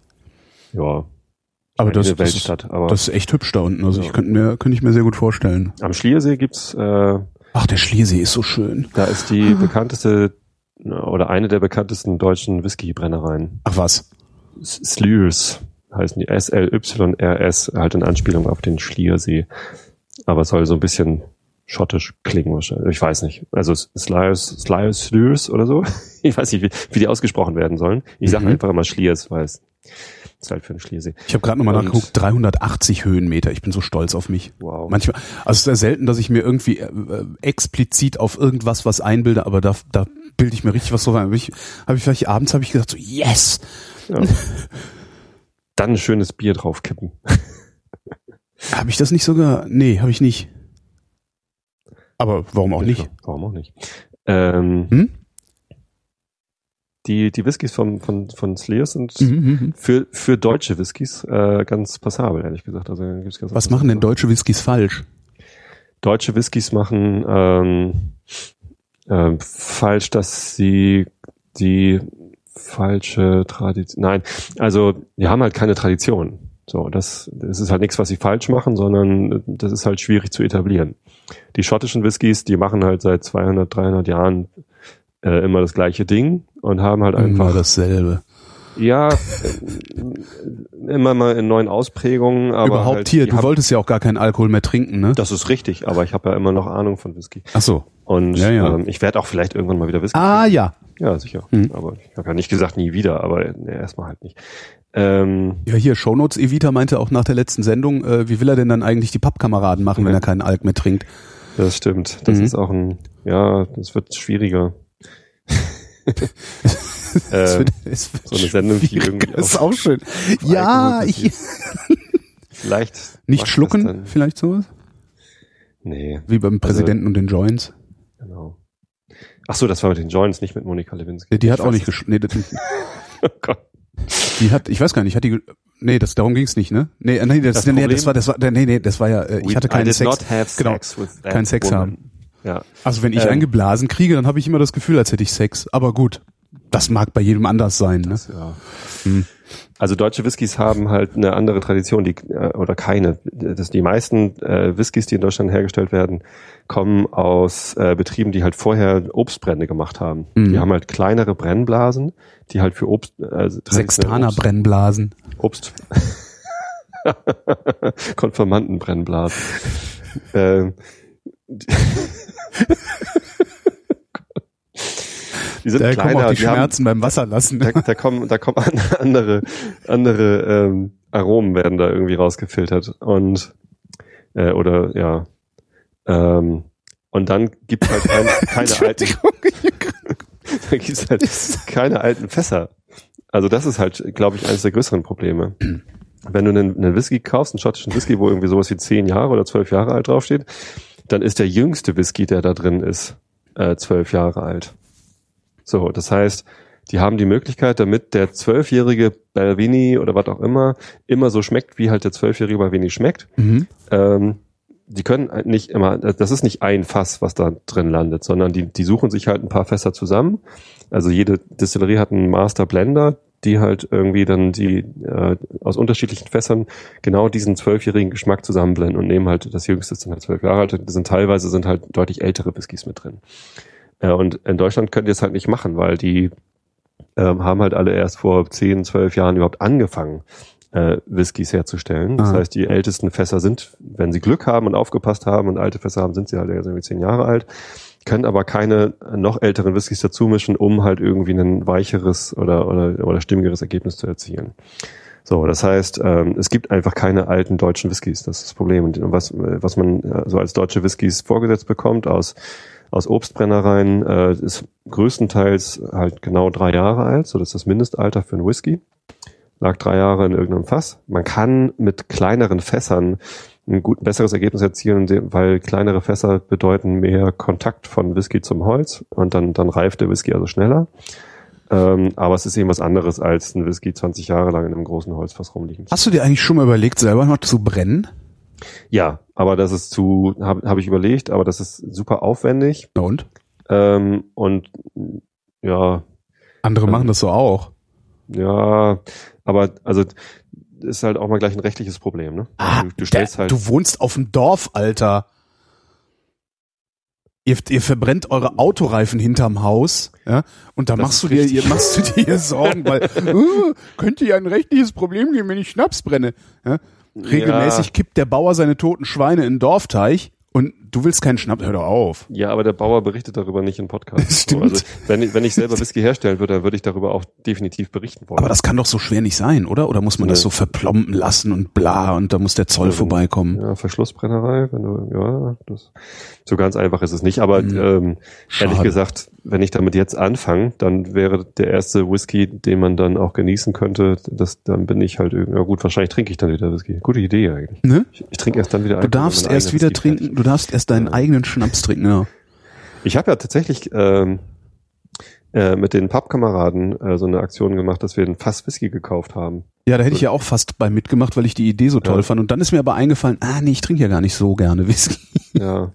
Ja. Aber das, das, ist, aber das ist echt hübsch da unten. Also Ja. ich könnte mir, könnte ich mir sehr gut vorstellen. am Schliersee gibt's, äh, Ach, der Schliersee ist so schön. da ist die bekannteste oder eine der bekanntesten deutschen Whiskybrennereien. Ach was. S- Slurs heißen die S-L-Y-R-S, halt in Anspielung auf den Schliersee. Aber es soll so ein bisschen schottisch klingen wahrscheinlich. Ich weiß nicht. Also Slurs, Slurs, Slurs oder so. Ich weiß nicht, wie, wie die ausgesprochen werden sollen. Ich sage Mhm. einfach immer Schliers, weil es ist halt für den Schliersee. Ich habe gerade nochmal nachgeguckt, 380 Höhenmeter. Ich bin so stolz auf mich. Wow. Manchmal, also es ist sehr selten, dass ich mir irgendwie äh, äh, explizit auf irgendwas was einbilde, aber da, da bilde ich mir richtig was drauf ein. Hab ich, habe ich vielleicht abends habe ich gesagt so yes. Ja. Dann ein schönes Bier draufkippen. Habe ich das nicht sogar? Nee, habe ich nicht. Aber warum auch nicht? Warum auch nicht? Ähm, Hm? Die, die Whiskys von, von, von Slears sind Mhm, mhm. für, für deutsche Whiskys äh, ganz passabel, ehrlich gesagt. Also, gibt's ganz Was machen denn deutsche Whiskys falsch? Deutsche Whiskys machen ähm, ähm, falsch, dass sie die falsche Tradition. Nein, also die haben halt keine Tradition. So, das, das ist halt nichts, was sie falsch machen, sondern das ist halt schwierig zu etablieren. Die schottischen Whiskys, die machen halt seit 200, 300 Jahren äh, immer das gleiche Ding und haben halt einfach Immer dasselbe. ja äh, immer mal in neuen Ausprägungen. Aber Überhaupt halt, hier, du wolltest ja auch gar keinen Alkohol mehr trinken, ne? Das ist richtig, aber ich habe ja immer noch Ahnung von Whisky. Ach so. Und Ja, ja. Ähm, ich werde auch vielleicht irgendwann mal wieder Whisky. Ah ja. trinken. Ja, sicher. Hm. Aber ich habe ja nicht gesagt nie wieder, aber nee, erstmal halt nicht. Ähm, Ja, hier, Shownotes, Evita meinte auch nach der letzten Sendung, äh, wie will er denn dann eigentlich die Pappkameraden machen, wenn Ja. er keinen Alk mehr trinkt? das stimmt. Das Mhm. ist auch ein, ja, das wird schwieriger. Ähm, wird- es wird so eine Sendung, die irgendwie Das ist auch schön. Ja, ich, vielleicht nicht das schlucken, vielleicht sowas? Nee, Wie beim Präsidenten und den Joints. genau. Ach so, das war mit den Joints, nicht mit Monika Lewinsky. Die hat Ich auch nicht es- gesch nee, das, Oh Gott. die hat, ich weiß gar nicht, hat die, nee, das, darum ging's nicht, ne? Nee, äh, nee, das, Das nee, das war, das war, nee, nee, das war ja, äh, ich We- hatte keinen did Sex. not have Genau. sex with Kein Sex woman. haben. Ja. Also wenn ich Ähm. eingeblasen kriege, dann habe ich immer das Gefühl, als hätte ich Sex. Aber gut, das mag bei jedem anders sein, ne? Das, ja. Hm. Also deutsche Whiskys haben halt eine andere Tradition, die äh, oder keine. Das, die meisten äh, Whiskys, die in Deutschland hergestellt werden, kommen aus äh, Betrieben, die halt vorher Obstbrände gemacht haben. Mhm. Die haben halt kleinere Brennblasen, die halt für Obst äh, Sextaner Obst, Brennblasen. Obst Konfirmandenbrennblasen. ähm, die, die sind Da kommen kleiner, auch die, haben- Schmerzen beim Wasserlassen. da, da kommen, da kommen an- andere, andere ähm, Aromen werden da irgendwie rausgefiltert und äh, oder ja ähm, und dann gibt's halt kein, keine alten, da gibt's halt keine alten Fässer. Also das ist halt, glaube ich, eines der größeren Probleme. Wenn du einen, einen Whisky kaufst, einen schottischen Whisky, wo irgendwie sowas wie zehn Jahre oder zwölf Jahre alt draufsteht, dann ist der jüngste Whisky, der da drin ist, äh, zwölf Jahre alt. So, das heißt, die haben die Möglichkeit, damit der zwölfjährige Balvini oder was auch immer immer so schmeckt, wie halt der zwölfjährige Balvini schmeckt. Mhm. Ähm, die können halt nicht immer, das ist nicht ein Fass, was da drin landet, sondern die, die suchen sich halt ein paar Fässer zusammen. Also jede Distillerie hat einen Master Blender, die halt irgendwie dann die äh, aus unterschiedlichen Fässern genau diesen zwölfjährigen Geschmack zusammenblenden und nehmen halt das jüngste ist dann halt zwölf Jahre alt. Das sind teilweise sind halt deutlich ältere Whiskys mit drin. Äh, und in Deutschland könnt ihr es halt nicht machen, weil die ähm, haben halt alle erst vor 10, 12 Jahren überhaupt angefangen, äh, Whiskys herzustellen. Das Ah. heißt, die ältesten Fässer sind, wenn sie Glück haben und aufgepasst haben und alte Fässer haben, sind sie halt irgendwie 10 Jahre alt, können aber keine noch älteren Whiskys dazu mischen, um halt irgendwie ein weicheres oder, oder, oder stimmigeres Ergebnis zu erzielen. So, das heißt, ähm, es gibt einfach keine alten deutschen Whiskys. Das ist das Problem. Und was, was man äh, so als deutsche Whiskys vorgesetzt bekommt aus, aus Obstbrennereien, äh, ist größtenteils halt genau drei Jahre alt. So, das ist das Mindestalter für einen Whisky. Lag drei Jahre in irgendeinem Fass. Man kann mit kleineren Fässern ein gut, besseres Ergebnis erzielen, weil kleinere Fässer bedeuten mehr Kontakt von Whisky zum Holz und dann, dann reift der Whisky also schneller. Ähm, aber es ist eben was anderes als ein Whisky 20 Jahre lang in einem großen Holzfass rumliegen. Hast du dir eigentlich schon mal überlegt, selber noch zu brennen? Ja, aber das ist zu, habe hab ich überlegt, aber das ist super aufwendig. Und? Ähm, und ja, Andere Ähm, machen das so auch. ja, aber also ist halt auch mal gleich ein rechtliches Problem, ne? du, du stellst Ah, Der- halt. Du wohnst auf dem Dorf, Alter. Ihr, ihr verbrennt eure Autoreifen hinterm Haus, ja, und da machst du dir, ihr machst du dir Sorgen, weil uh, könnte ja ein rechtliches Problem geben, wenn ich Schnaps brenne. Ja? Regelmäßig kippt der Bauer seine toten Schweine in den Dorfteich du willst keinen Schnaps, hör doch auf. Ja, aber der Bauer berichtet darüber nicht im Podcast. Das So, stimmt. Also, wenn, ich, wenn ich selber Whisky herstellen würde, dann würde ich darüber auch definitiv berichten wollen. Aber das kann doch so schwer nicht sein, oder? Oder muss man das Nee. so verplomben lassen und bla und da muss der Zoll Ja, vorbeikommen? ja, Verschlussbrennerei, wenn du, ja, das, so ganz einfach ist es nicht. Aber Mhm. ähm, ehrlich Schade. gesagt, wenn ich damit jetzt anfange, dann wäre der erste Whisky, den man dann auch genießen könnte, das, dann bin ich halt irgendwie, ja gut, wahrscheinlich trinke ich dann wieder Whisky. Gute Idee eigentlich. Ne? Ich, ich trinke erst dann wieder Du darfst erst wieder trinken, du darfst erst deinen Ja. eigenen Schnaps trinken, ja. Ich habe ja tatsächlich ähm, äh, mit den Pappkameraden äh, so eine Aktion gemacht, dass wir ein Fass Whisky gekauft haben. Ja, da hätte ich ja auch fast bei mitgemacht, weil ich die Idee so toll Ja. fand. Und dann ist mir aber eingefallen, ah nee, ich trinke ja gar nicht so gerne Whisky. Ja.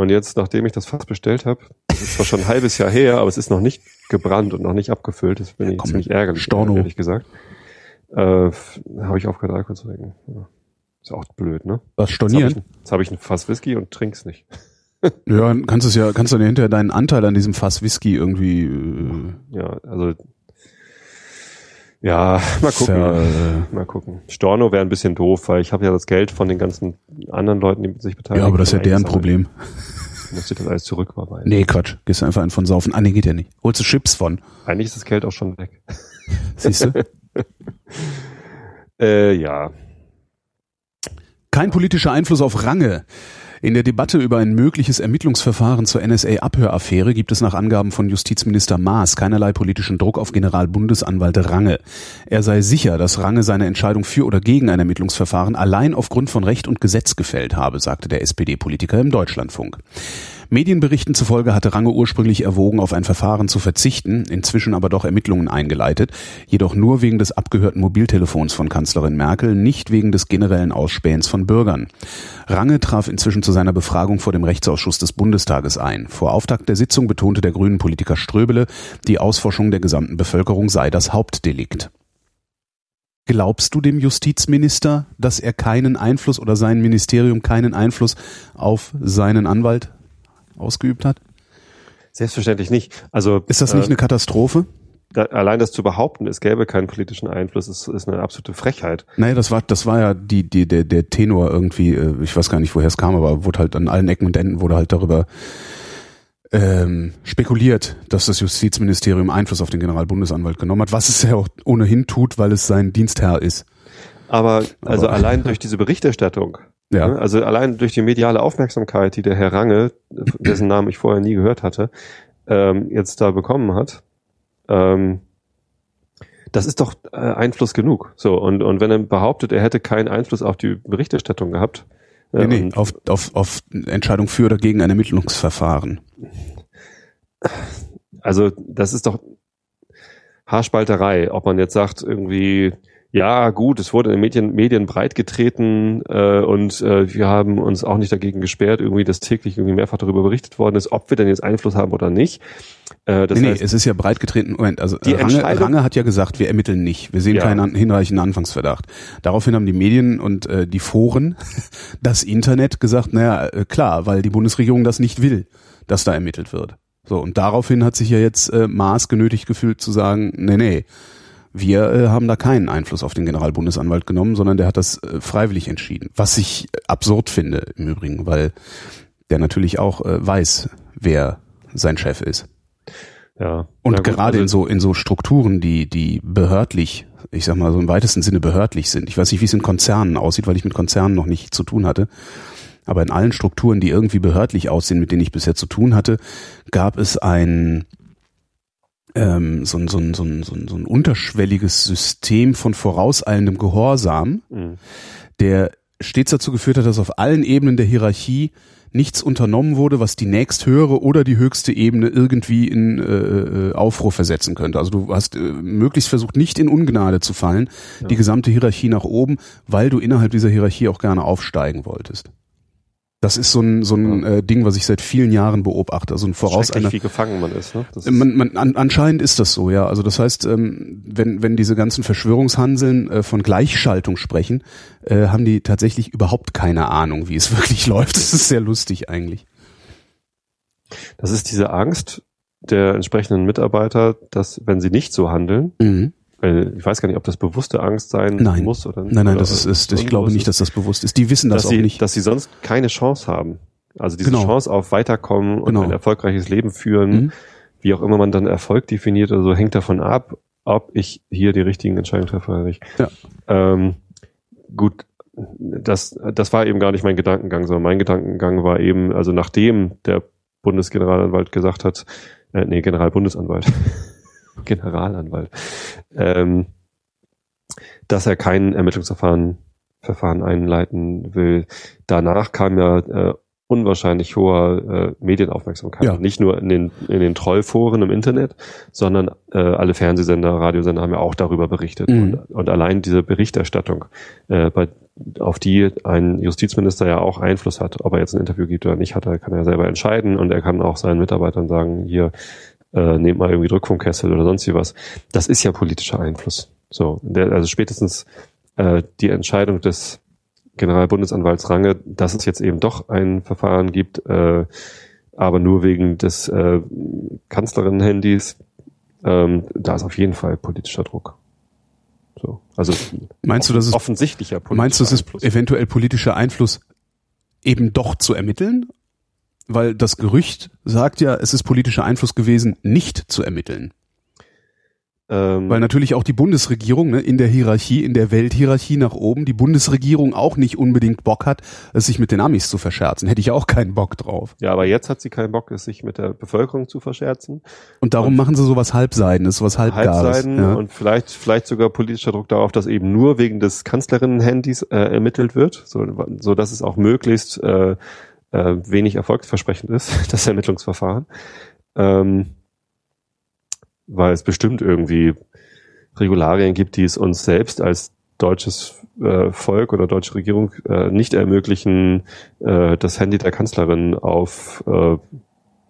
Und jetzt, nachdem ich das Fass bestellt habe, das ist zwar schon ein halbes Jahr her, aber es ist noch nicht gebrannt und noch nicht abgefüllt. Das bin ich komm, ziemlich ärgerlich, Storno. ehrlich gesagt. Äh, habe ich aufgehört, Alkohol zu trinken. Ja. Ist auch blöd, ne? Was Jetzt habe stornieren? ich, jetzt hab ich ein Fass Whisky und trink's nicht. Ja, kannst es ja, kannst du dir hinterher deinen Anteil an diesem Fass Whisky irgendwie äh, Ja, also ja, mal gucken. ver, äh, Mal gucken. Storno wäre ein bisschen doof, weil ich habe ja das Geld von den ganzen anderen Leuten, die sich beteiligen. Ja, aber das ist ja deren. Problem. Muss ich das alles zurücküberweisen. Nee, Quatsch. Gehst du einfach einen von saufen. Ah, nee, geht ja nicht. Holst du Chips von. Eigentlich ist das Geld auch schon weg. Siehst du? Äh, ja. Kein politischer Einfluss auf Range. In der Debatte über ein mögliches Ermittlungsverfahren zur NSA-Abhöraffäre gibt es nach Angaben von Justizminister Maas keinerlei politischen Druck auf Generalbundesanwalt Range. Er sei sicher, dass Range seine Entscheidung für oder gegen ein Ermittlungsverfahren allein aufgrund von Recht und Gesetz gefällt habe, sagte der SPD-Politiker im Deutschlandfunk. Medienberichten zufolge hatte Range ursprünglich erwogen, auf ein Verfahren zu verzichten, inzwischen aber doch Ermittlungen eingeleitet, jedoch nur wegen des abgehörten Mobiltelefons von Kanzlerin Merkel, nicht wegen des generellen Ausspähens von Bürgern. Range traf inzwischen zu seiner Befragung vor dem Rechtsausschuss des Bundestages ein. Vor Auftakt der Sitzung betonte der grünen Politiker Ströbele, die Ausforschung der gesamten Bevölkerung sei das Hauptdelikt. Glaubst du dem Justizminister, dass er keinen Einfluss oder sein Ministerium keinen Einfluss auf seinen Anwalt ausgeübt hat? Selbstverständlich nicht. Also Ist das nicht äh, eine Katastrophe? da, allein das zu behaupten, es gäbe keinen politischen Einfluss, ist, ist eine absolute Frechheit. Naja, das war, das war ja die, die, der, der Tenor irgendwie, äh, ich weiß gar nicht, woher es kam, aber wurde halt an allen Ecken und Enden wurde halt darüber ähm, spekuliert, dass das Justizministerium Einfluss auf den Generalbundesanwalt genommen hat, was es ja auch ohnehin tut, weil es sein Dienstherr ist. Aber also Aber- allein durch diese Berichterstattung, Ja. ne, also allein durch die mediale Aufmerksamkeit, die der Herr Range, dessen Namen ich vorher nie gehört hatte, ähm, jetzt da bekommen hat, ähm, das ist doch äh, Einfluss genug. So und und wenn er behauptet, er hätte keinen Einfluss auf die Berichterstattung gehabt, äh, Nee, nee, auf, auf, auf Entscheidung für oder gegen ein Ermittlungsverfahren. also das ist doch Haarspalterei, ob man jetzt sagt irgendwie, ja gut, es wurde in den Medien, Medien breitgetreten äh, und äh, wir haben uns auch nicht dagegen gesperrt, irgendwie, dass täglich irgendwie mehrfach darüber berichtet worden ist, ob wir denn jetzt Einfluss haben oder nicht. Äh, das nee, nee, heißt, es ist ja breit getreten. Moment, also Die äh, Range, Entscheidung- Range hat ja gesagt, wir ermitteln nicht. Wir sehen Ja. keinen hinreichenden Anfangsverdacht. Daraufhin haben die Medien und äh, die Foren, das Internet gesagt, naja, äh, klar, weil die Bundesregierung das nicht will, dass da ermittelt wird. So, und daraufhin hat sich ja jetzt äh, Maas genötigt gefühlt zu sagen, nee, nee, wir äh, haben da keinen Einfluss auf den Generalbundesanwalt genommen, sondern der hat das äh, freiwillig entschieden. Was ich absurd finde im Übrigen, weil der natürlich auch äh, weiß, wer sein Chef ist. ja. Und gut, gerade also, in so in so Strukturen, die die behördlich, ich sag mal so im weitesten Sinne behördlich sind. Ich weiß nicht, wie es in Konzernen aussieht, weil ich mit Konzernen noch nicht zu tun hatte. Aber in allen Strukturen, die irgendwie behördlich aussehen, mit denen ich bisher zu tun hatte, gab es ein ähm, so, ein, so, ein, so, ein, so, ein, so ein unterschwelliges System von vorauseilendem Gehorsam, mh. der stets dazu geführt hat, dass auf allen Ebenen der Hierarchie nichts unternommen wurde, was die nächsthöhere oder die höchste Ebene irgendwie in äh, äh, Aufruhr versetzen könnte. Also du hast äh, möglichst versucht, nicht in Ungnade zu fallen, ja. die gesamte Hierarchie nach oben, weil du innerhalb dieser Hierarchie auch gerne aufsteigen wolltest. Das ist so ein, so ein äh, Ding, was ich seit vielen Jahren beobachte. Also ein Voraus einer, wie gefangen man ist. Ne? Das man, man, an, anscheinend ist das so, ja. Also das heißt, ähm, wenn, wenn diese ganzen Verschwörungshanseln äh, von Gleichschaltung sprechen, äh, haben die tatsächlich überhaupt keine Ahnung, wie es wirklich läuft. Das ist sehr lustig eigentlich. Das ist diese Angst der entsprechenden Mitarbeiter, dass wenn sie nicht so handeln, mhm ich weiß gar nicht, ob das bewusste Angst sein nein. muss oder nicht. Nein, nein, das ist, ist ich glaube nicht, dass das bewusst ist. Die wissen das dass auch sie, nicht. Dass sie sonst keine Chance haben. Also diese genau. Chance auf Weiterkommen und genau. ein erfolgreiches Leben führen, mhm. wie auch immer man dann Erfolg definiert, also hängt davon ab, ob ich hier die richtigen Entscheidungen treffe oder nicht. Ja. Ähm, gut, das, das war eben gar nicht mein Gedankengang, sondern mein Gedankengang war eben, also nachdem der Bundesgeneralanwalt gesagt hat, äh, nee, Generalbundesanwalt, Generalanwalt, ähm, dass er kein Ermittlungsverfahren Verfahren einleiten will. Danach kam ja äh, unwahrscheinlich hoher äh, Medienaufmerksamkeit. Ja. Nicht nur in den, in den Trollforen im Internet, sondern äh, alle Fernsehsender, Radiosender haben ja auch darüber berichtet. Mhm. Und, und, allein diese Berichterstattung, äh, bei, auf die ein Justizminister ja auch Einfluss hat, ob er jetzt ein Interview gibt oder nicht, hat er, kann er selber entscheiden und er kann auch seinen Mitarbeitern sagen, hier, äh, nehmt mal irgendwie Druck vom Kessel oder sonst wie was. Das ist ja politischer Einfluss. So, der, also spätestens äh, die Entscheidung des Generalbundesanwalts Range, dass es jetzt eben doch ein Verfahren gibt, äh, aber nur wegen des äh, Kanzlerinnen-Handys, ähm, da ist auf jeden Fall politischer Druck. So, also meinst du, dass es offensichtlicher politischer Meinst du, es ist eventuell politischer Einfluss eben doch zu ermitteln weil das Gerücht sagt ja, es ist politischer Einfluss gewesen, nicht zu ermitteln. Ähm weil natürlich auch die Bundesregierung ne, in der Hierarchie, in der Welthierarchie nach oben, die Bundesregierung auch nicht unbedingt Bock hat, es sich mit den Amis zu verscherzen. Hätte ich auch keinen Bock drauf. Ja, aber jetzt hat sie keinen Bock, es sich mit der Bevölkerung zu verscherzen. Und darum und machen sie sowas Halbseiden, sowas Halbgares. Halbseiden ja. und vielleicht, vielleicht sogar politischer Druck darauf, dass eben nur wegen des Kanzlerinnen-Handys äh, ermittelt wird, so, so dass es auch möglichst äh, äh, wenig erfolgsversprechend ist, das Ermittlungsverfahren. Ähm, weil es bestimmt irgendwie Regularien gibt, die es uns selbst als deutsches äh, Volk oder deutsche Regierung äh, nicht ermöglichen, äh, das Handy der Kanzlerin auf, äh,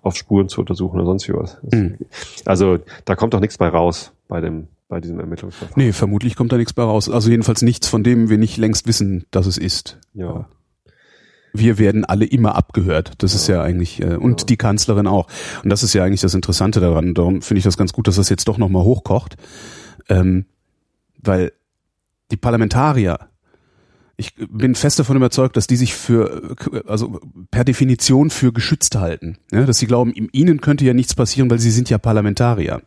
auf Spuren zu untersuchen oder sonst wie was. Mhm. Also da kommt doch nichts bei raus bei dem bei diesem Ermittlungsverfahren. Nee, vermutlich kommt da nichts bei raus. Also jedenfalls nichts, von dem wir nicht längst wissen, dass es ist. Ja wir werden alle immer abgehört. Das ist ja eigentlich äh, und die Kanzlerin auch. Und das ist ja eigentlich das Interessante daran. Darum finde ich das ganz gut, dass das jetzt doch nochmal hochkocht, ähm, weil die Parlamentarier ich bin fest davon überzeugt, dass die sich für, also per Definition für geschützt halten. Ja, dass sie glauben, ihnen könnte ja nichts passieren, weil sie sind ja Parlamentarier.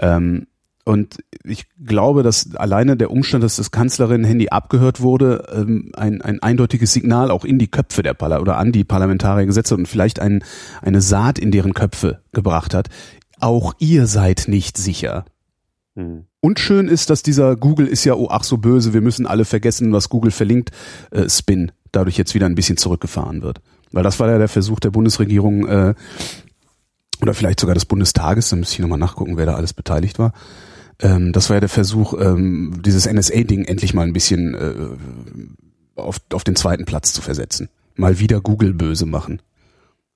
Ähm, und ich glaube, dass alleine der Umstand, dass das Kanzlerin-Handy abgehört wurde, ähm, ein, ein eindeutiges Signal auch in die Köpfe der Parla oder an die Parlamentarier gesetzt hat und vielleicht ein, eine Saat in deren Köpfe gebracht hat. Auch ihr seid nicht sicher. Hm. Und schön ist, dass dieser Google ist ja, oh ach so böse, wir müssen alle vergessen, was Google verlinkt, äh, Spin dadurch jetzt wieder ein bisschen zurückgefahren wird. Weil das war ja der Versuch der Bundesregierung, äh, oder vielleicht sogar des Bundestages, da müsste ich nochmal nachgucken, wer da alles beteiligt war, ähm, das war ja der Versuch, ähm, dieses NSA-Ding endlich mal ein bisschen äh, auf, auf den zweiten Platz zu versetzen. Mal wieder Google böse machen.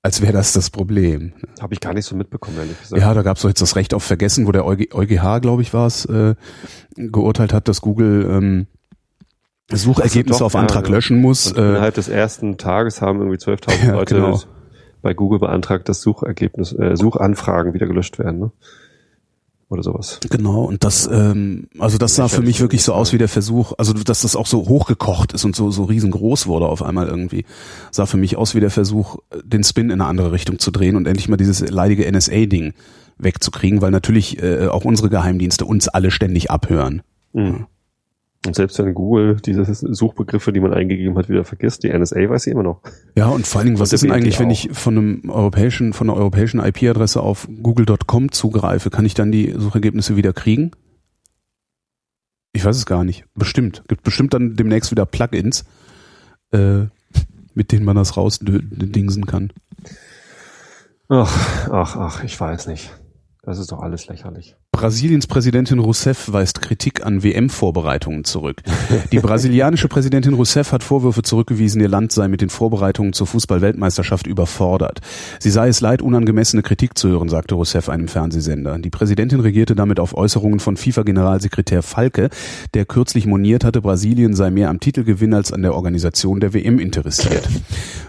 Als wäre das das Problem. Habe ich gar nicht so mitbekommen, ehrlich gesagt. Ja, da gab es jetzt das Recht auf Vergessen, wo der EuGH, glaube ich, war es, äh, geurteilt hat, dass Google ähm, Suchergebnisse doch, auf Antrag ja, löschen muss. Und innerhalb des ersten Tages haben irgendwie 12.000 ja, Leute genau. bei Google beantragt, dass Suchergebnis, äh, Suchanfragen wieder gelöscht werden. Ne? Oder sowas. Genau, und das, ähm, also das sah für mich wirklich so aus wie der Versuch, also dass das auch so hochgekocht ist und so, so riesengroß wurde auf einmal irgendwie, sah für mich aus wie der Versuch, den Spin in eine andere Richtung zu drehen und endlich mal dieses leidige NSA-Ding wegzukriegen, weil natürlich äh, auch unsere Geheimdienste uns alle ständig abhören. Mhm. Und selbst wenn Google diese Suchbegriffe, die man eingegeben hat, wieder vergisst, die NSA weiß sie immer noch. Ja, und vor allen Dingen, was ist denn eigentlich, wenn ich von einem europäischen, von einer europäischen IP-Adresse auf google.com zugreife, kann ich dann die Suchergebnisse wieder kriegen? Ich weiß es gar nicht. Bestimmt. Gibt bestimmt dann demnächst wieder Plugins, äh, mit denen man das rausdingsen kann. Ach, ach, ach, ich weiß nicht. Das ist doch alles lächerlich. Brasiliens Präsidentin Rousseff weist Kritik an WM-Vorbereitungen zurück. Die brasilianische Präsidentin Rousseff hat Vorwürfe zurückgewiesen, ihr Land sei mit den Vorbereitungen zur Fußball-Weltmeisterschaft überfordert. Sie sei es leid, unangemessene Kritik zu hören, sagte Rousseff einem Fernsehsender. Die Präsidentin regierte damit auf Äußerungen von FIFA-Generalsekretär Falke, der kürzlich moniert hatte, Brasilien sei mehr am Titelgewinn als an der Organisation der WM interessiert.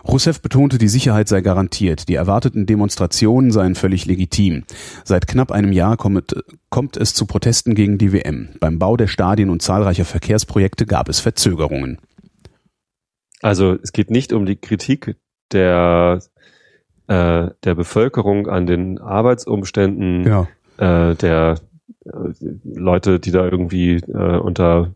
Rousseff betonte, die Sicherheit sei garantiert, die erwarteten Demonstrationen seien völlig legitim. Seit knapp einem Jahr komme, kommt es zu Protesten gegen die WM. Beim Bau der Stadien und zahlreicher Verkehrsprojekte gab es Verzögerungen. Also es geht nicht um die Kritik der, äh, der Bevölkerung an den Arbeitsumständen Ja. äh, der äh, Leute, die da irgendwie äh, unter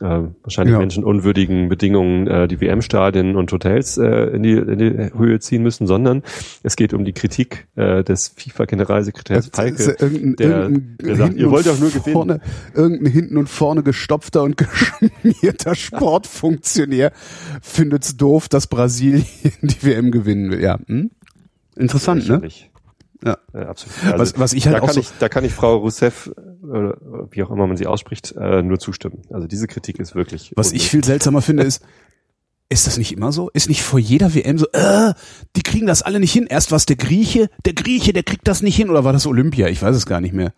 äh, wahrscheinlich Ja. menschenunwürdigen Bedingungen äh, die WM-Stadien und Hotels äh, in, die, in die Höhe ziehen müssen, sondern es geht um die Kritik äh, des FIFA-Generalsekretärs Falke, irgendein, der, irgendein der sagt, ihr wollt doch nur gewinnen. vorne, Irgendein hinten und vorne gestopfter und geschmierter Sportfunktionär findet's doof, dass Brasilien die WM gewinnen will. Ja, hm? interessant, ne? Ja. Äh, absolut. Also, Was, was ich halt da, auch kann so, ich, da kann ich Frau Rousseff, äh, wie auch immer man sie ausspricht, äh, nur zustimmen. Also diese Kritik ist wirklich. was ich unnötig. viel seltsamer finde, ist, ist das nicht immer so? Ist nicht vor jeder WM so, äh, die kriegen das alle nicht hin. Erst was der Grieche, der Grieche, der kriegt das nicht hin. Oder war das Olympia? Ich weiß es gar nicht mehr.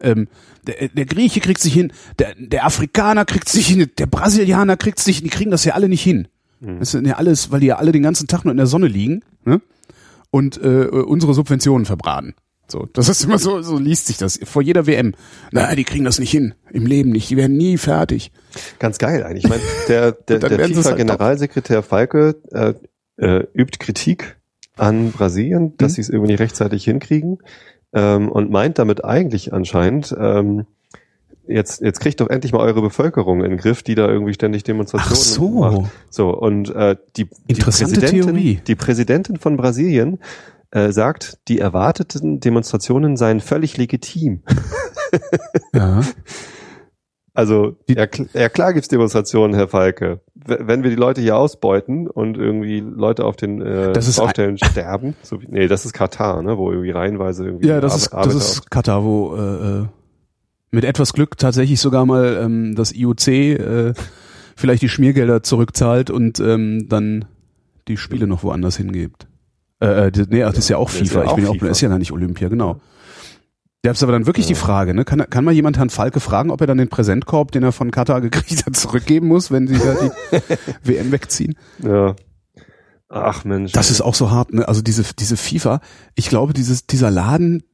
Ähm, der, der Grieche kriegt sich hin, der, der Afrikaner kriegt sich hin, der Brasilianer kriegt sich hin, die kriegen das ja alle nicht hin. Das sind ja alles, weil die ja alle den ganzen Tag nur in der Sonne liegen ne? Und äh, unsere Subventionen verbraten. So, das ist immer so, so liest sich das vor jeder WM. Na, die kriegen das nicht hin, im Leben nicht, die werden nie fertig. Ganz geil eigentlich. Ich meine, der, der, der halt FIFA-Generalsekretär Falke äh, äh, übt Kritik an Brasilien, dass Mhm. sie es irgendwie nicht rechtzeitig hinkriegen ähm, und meint damit eigentlich anscheinend, ähm, jetzt, jetzt kriegt doch endlich mal eure Bevölkerung in den Griff, die da irgendwie ständig Demonstrationen Ach so. macht. So, und äh, die, die, Präsidentin, Theorie. die Präsidentin von Brasilien äh, sagt, die erwarteten Demonstrationen seien völlig legitim. Ja. Also, ja, ja klar gibt's Demonstrationen, Herr Falke. Wenn wir die Leute hier ausbeuten und irgendwie Leute auf den äh, Baustellen sterben, so wie, nee, das ist Katar, ne, wo irgendwie reihenweise irgendwie Ja, das Ar- ist, das Arbeiter ist Katar, wo äh, äh, mit etwas Glück tatsächlich sogar mal ähm, das IOC äh, vielleicht die Schmiergelder zurückzahlt und ähm, dann die Spiele noch woanders hingibt. Äh, äh, nee, ach, das ist ja auch ist FIFA. ja ich bin ja auch, FIFA. ist ja gar nicht Olympia, genau. Ja, ist aber dann wirklich Ja. die Frage, ne? Kann, kann mal jemand Herrn Falke fragen, ob er dann den Präsentkorb, den er von Katar gekriegt hat, zurückgeben muss, wenn sie da die WM wegziehen? Ja. Ach Mensch. Das ist auch so hart, ne? Also diese, diese FIFA, ich glaube, dieses, dieser Laden,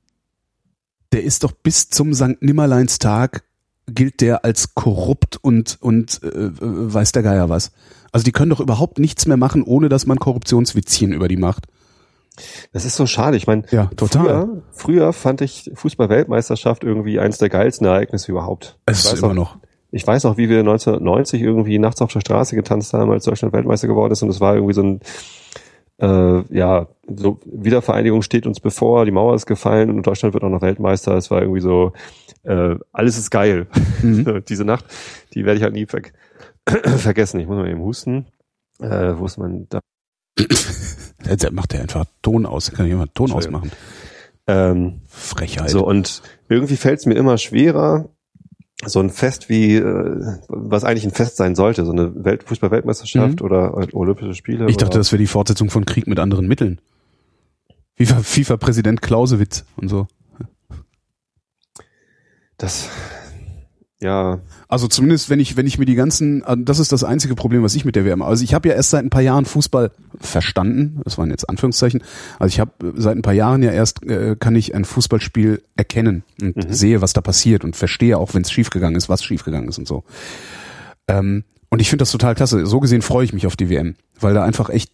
der ist doch bis zum St. Nimmerleinstag gilt der als korrupt und, und äh, äh, weiß der Geier was. Also die können doch überhaupt nichts mehr machen, ohne dass man Korruptionswitzchen über die macht. Das ist so schade. Ich meine, Ja, total. früher, früher fand ich Fußball-Weltmeisterschaft irgendwie eins der geilsten Ereignisse überhaupt. Es ich ist weiß immer noch, noch. Ich weiß noch, wie wir 1990 irgendwie nachts auf der Straße getanzt haben, als Deutschland Weltmeister geworden ist und es war irgendwie so ein äh, ja, so Wiedervereinigung steht uns bevor, die Mauer ist gefallen und Deutschland wird auch noch Weltmeister. Es war irgendwie so, äh, alles ist geil. Mhm. Diese Nacht, die werde ich halt nie ver vergessen. Ich muss mal eben husten. Äh, wo ist mein da? Jetzt macht er einfach Ton aus. Kann jemand Ton ausmachen. Ähm, Frechheit. So, und irgendwie fällt es mir immer schwerer, so ein Fest wie, äh, was eigentlich ein Fest sein sollte, so eine Welt Fußball-Weltmeisterschaft Mhm. oder Olympische Spiele. ich dachte, oder, das wäre die Fortsetzung von Krieg mit anderen Mitteln. FIFA, FIFA-Präsident Clausewitz und so. das, ja, Also zumindest, wenn ich, wenn ich mir die ganzen, also das ist das einzige Problem, was ich mit der WM. Also ich habe ja erst seit ein paar Jahren Fußball verstanden. Das waren jetzt Anführungszeichen. Also ich habe seit ein paar Jahren ja erst äh, kann ich ein Fußballspiel erkennen und Mhm. sehe, was da passiert und verstehe auch, wenn es schiefgegangen ist, was schiefgegangen ist und so. Ähm, und ich finde das total klasse. So gesehen freue ich mich auf die WM, weil da einfach echt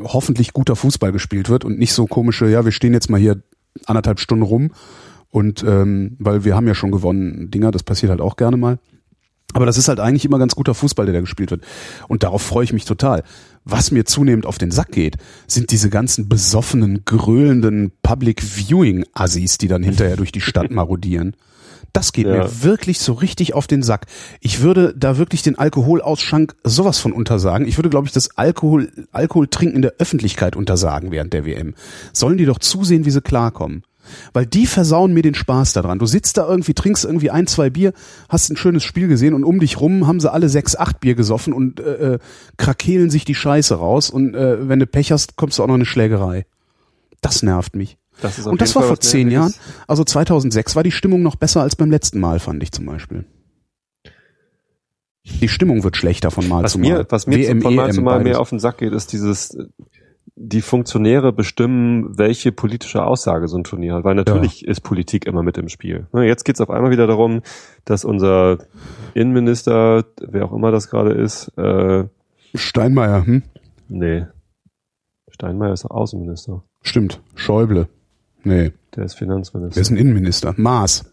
hoffentlich guter Fußball gespielt wird und nicht so komische, ja, wir stehen jetzt mal hier anderthalb Stunden rum und ähm, weil wir haben ja schon gewonnen, Dinger, das passiert halt auch gerne mal. Aber das ist halt eigentlich immer ganz guter Fußball, der da gespielt wird. Und darauf freue ich mich total. Was mir zunehmend auf den Sack geht, sind diese ganzen besoffenen, gröhlenden Public Viewing Assis, die dann hinterher durch die Stadt marodieren. Das geht Ja. mir wirklich so richtig auf den Sack. Ich würde da wirklich den Alkoholausschank sowas von untersagen. Ich würde, glaube ich, das Alkohol, Alkoholtrinken in der Öffentlichkeit untersagen während der WM. Sollen die doch zusehen, wie sie klarkommen. Weil die versauen mir den Spaß daran. Du sitzt da irgendwie, trinkst irgendwie ein, zwei Bier, hast ein schönes Spiel gesehen und um dich rum haben sie alle sechs, acht Bier gesoffen und äh, äh, krakeelen sich die Scheiße raus und äh, wenn du Pech hast, kommst du auch noch in eine Schlägerei. Das nervt mich. Das Und das war vor zehn Jahren. Also 2006 war die Stimmung noch besser als beim letzten Mal, fand ich zum Beispiel. Die Stimmung wird schlechter von Mal Was zu Mal. mir, was mir WM, von Mal EM, zu Mal mehr auf den Sack geht, ist dieses, äh, die Funktionäre bestimmen, welche politische Aussage so ein Turnier hat. Weil natürlich ist Politik immer mit im Spiel. Ne, Jetzt geht es auf einmal wieder darum, dass unser Innenminister, wer auch immer das gerade ist, äh, Steinmeier, hm? nee, Steinmeier ist Außenminister. Stimmt. Schäuble. Nee, Der ist Finanzminister. der ist ein Innenminister. Maas.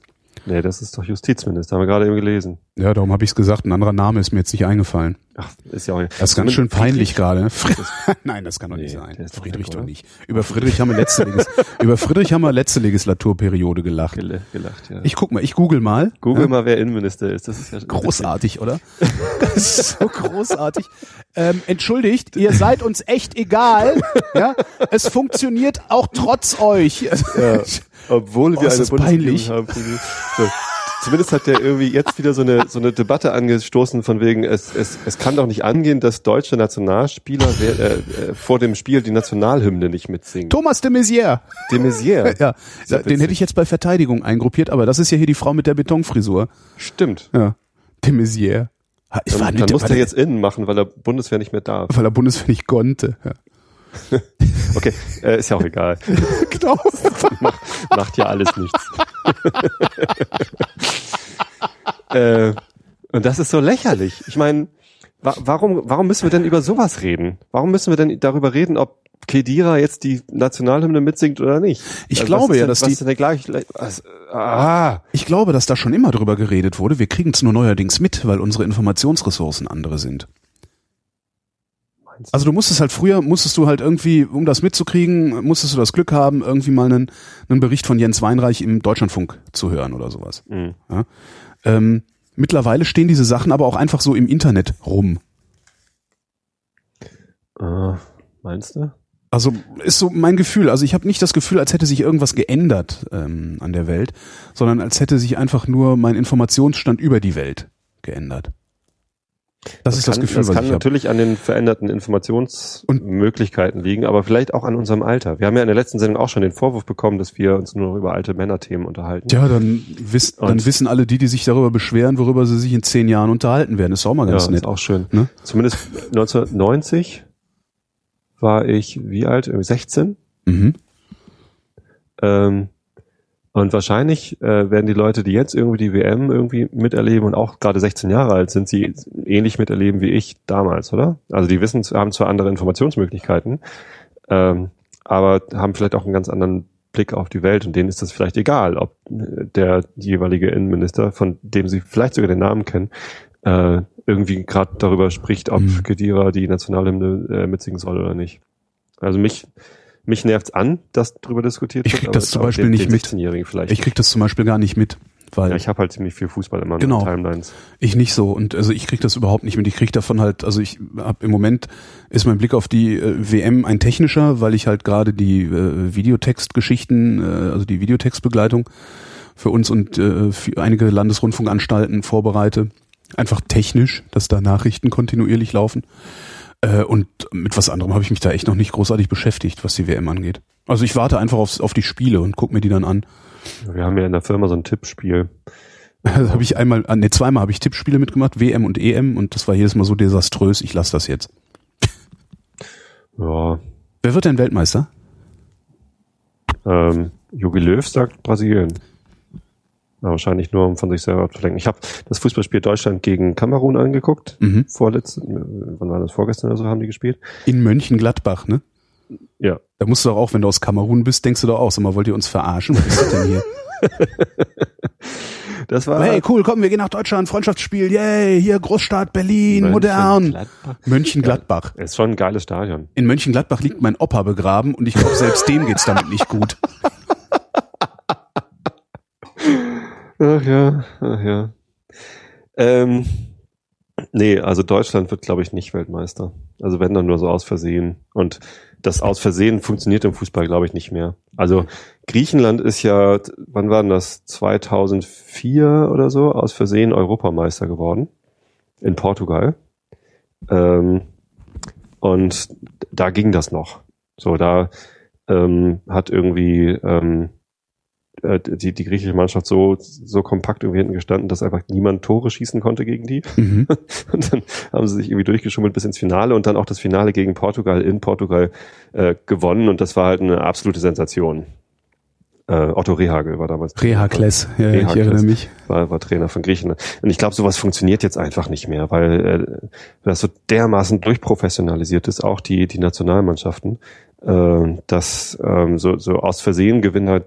Nee, das ist doch Justizminister, haben wir gerade eben gelesen. Ja, darum habe ich es gesagt. Ein anderer Name ist mir jetzt nicht eingefallen. Ach, ist ja auch Das ist ganz schön peinlich gerade. Fri- Nein, das kann doch Nee, nicht sein. ist doch Friedrich doch nicht. Über Friedrich haben wir letzte, Legis über Friedrich haben wir letzte Legislaturperiode gelacht. Gel gelacht, ja. Ich guck mal, ich google mal. Google Ja? mal, wer Innenminister ist. Das ist ja Großartig, oder? Das ist so großartig. Ähm, entschuldigt, ihr seid uns echt egal. Ja, es funktioniert auch trotz euch. Ja, obwohl Oh, wir eine Bundesregierung haben. So. Zumindest hat der irgendwie jetzt wieder so eine, so eine Debatte angestoßen von wegen, es, es, es kann doch nicht angehen, dass deutsche Nationalspieler äh, äh, vor dem Spiel die Nationalhymne nicht mitsingen. Thomas de Maizière. De Maizière. Ja, Sehr den hätte ich jetzt bei Verteidigung eingruppiert, aber das ist ja hier die Frau mit der Betonfrisur. Stimmt. Ja, de Maizière. Ich war Dann, nicht, dann muss war der der- jetzt innen machen, weil der Bundeswehr nicht mehr darf. weil er Bundeswehr nicht konnte. Ja. Okay, äh, ist ja auch egal. Genau. Macht, macht ja alles nichts. äh, und das ist so lächerlich. Ich meine, wa warum, warum müssen wir denn über sowas reden? Warum müssen wir denn darüber reden, ob Kedira jetzt die Nationalhymne mitsingt oder nicht? Ich Also, glaube ja, denn, dass was die- ist denn gleich, ah, Ich glaube, dass da schon immer drüber geredet wurde. Wir kriegen es nur neuerdings mit, weil unsere Informationsressourcen andere sind. Meinst? Also du musstest halt früher, musstest du halt irgendwie, um das mitzukriegen, musstest du das Glück haben, irgendwie mal einen, einen Bericht von Jens Weinreich im Deutschlandfunk zu hören oder sowas. Mhm. Ähm, mittlerweile stehen diese Sachen aber auch einfach so im Internet rum. Äh, meinst du? Also ist so mein Gefühl. Also ich habe nicht das Gefühl, als hätte sich irgendwas geändert ähm, an der Welt, sondern als hätte sich einfach nur mein Informationsstand über die Welt geändert. Das, ist das kann, Gefühl, das was kann ich habe. natürlich an den veränderten Informationsmöglichkeiten liegen, aber vielleicht auch an unserem Alter. Wir haben ja in der letzten Sendung auch schon den Vorwurf bekommen, dass wir uns nur noch über alte Männerthemen unterhalten. Ja, dann, wiss, dann Und- wissen alle die, die sich darüber beschweren, worüber sie sich in zehn Jahren unterhalten werden. Ist auch mal ja ganz ist nett. auch schön. Ne? Zumindest 1990 war ich wie alt? Irgendwie 16. Mhm. Ähm, und wahrscheinlich äh, werden die Leute, die jetzt irgendwie die WM irgendwie miterleben und auch gerade 16 Jahre alt sind, sie ähnlich miterleben wie ich damals, oder? Also die wissen, haben zwar andere Informationsmöglichkeiten, ähm, aber haben vielleicht auch einen ganz anderen Blick auf die Welt und denen ist das vielleicht egal, ob der jeweilige Innenminister, von dem sie vielleicht sogar den Namen kennen, äh, irgendwie gerade darüber spricht, ob Mhm. Kedira die Nationalhymne äh, mitsingen soll oder nicht. Also mich mich nervt's an, dass darüber diskutiert Ich wird. krieg aber das ich zum Beispiel nicht mit. 16-Jährigen vielleicht. Ich krieg das zum Beispiel gar nicht mit, weil ja, ich, ich habe halt ziemlich viel Fußball immer Genau. in Timelines. nicht so und also ich krieg das überhaupt nicht mit. Ich krieg davon halt, also ich habe im Moment ist mein Blick auf die äh, WM ein technischer, weil ich halt gerade die äh, Videotextgeschichten, äh, also die Videotextbegleitung für uns und äh, für einige Landesrundfunkanstalten vorbereite. Einfach technisch, dass da Nachrichten kontinuierlich laufen. Äh, und mit was anderem habe ich mich da echt noch nicht großartig beschäftigt, was die WM angeht. Also ich warte einfach aufs, auf die Spiele und guck mir die dann an. Wir haben ja in der Firma so ein Tippspiel. Also habe ich einmal, nee, zweimal habe ich Tippspiele mitgemacht, WM und EM, und das war jedes Mal so desaströs. Ich lasse das jetzt. Ja, Wer wird denn Weltmeister? ähm, Jogi Löw sagt Brasilien. Ja, wahrscheinlich nur, um von sich selber abzulenken. Ich habe das Fußballspiel Deutschland gegen Kamerun angeguckt. Mhm. Vorletzte, äh, wann war das? Vorgestern oder so haben die gespielt. In Mönchengladbach, ne? Ja. Da musst du doch auch, wenn du aus Kamerun bist, denkst du doch auch, sag mal, wollt ihr uns verarschen? Was ist das denn hier? Das war hey, cool, komm, wir gehen nach Deutschland, Freundschaftsspiel, yay, hier Großstadt, Berlin, modern. Mönchengladbach. Mönchengladbach. Ist schon ein geiles Stadion. In Mönchengladbach liegt mein Opa begraben und ich glaube, selbst dem geht's damit nicht gut. Ach ja, ach ja. Ähm, nee, also Deutschland wird, glaube ich, nicht Weltmeister. Also wenn dann nur so aus Versehen. Und das aus Versehen funktioniert im Fußball, glaube ich, nicht mehr. Also Griechenland ist ja, wann war denn das? 2004 oder so, aus Versehen Europameister geworden. In Portugal. Ähm, und da ging das noch. So, da ähm, hat irgendwie ähm, äh, die, die griechische Mannschaft so, so kompakt irgendwie hinten gestanden, dass einfach niemand Tore schießen konnte gegen die. Mhm. Und dann haben sie sich irgendwie durchgeschummelt bis ins Finale und dann auch das Finale gegen Portugal in Portugal äh, gewonnen und das war halt eine absolute Sensation. Äh, Otto Rehagel war damals. Rehakles, ja, ich Rehakles. erinnere mich. War, war Trainer von Griechenland. Und ich glaube, sowas funktioniert jetzt einfach nicht mehr, weil äh, das so dermaßen durchprofessionalisiert ist, auch die, die Nationalmannschaften, äh, dass ähm, so, so aus Versehen Gewinn halt,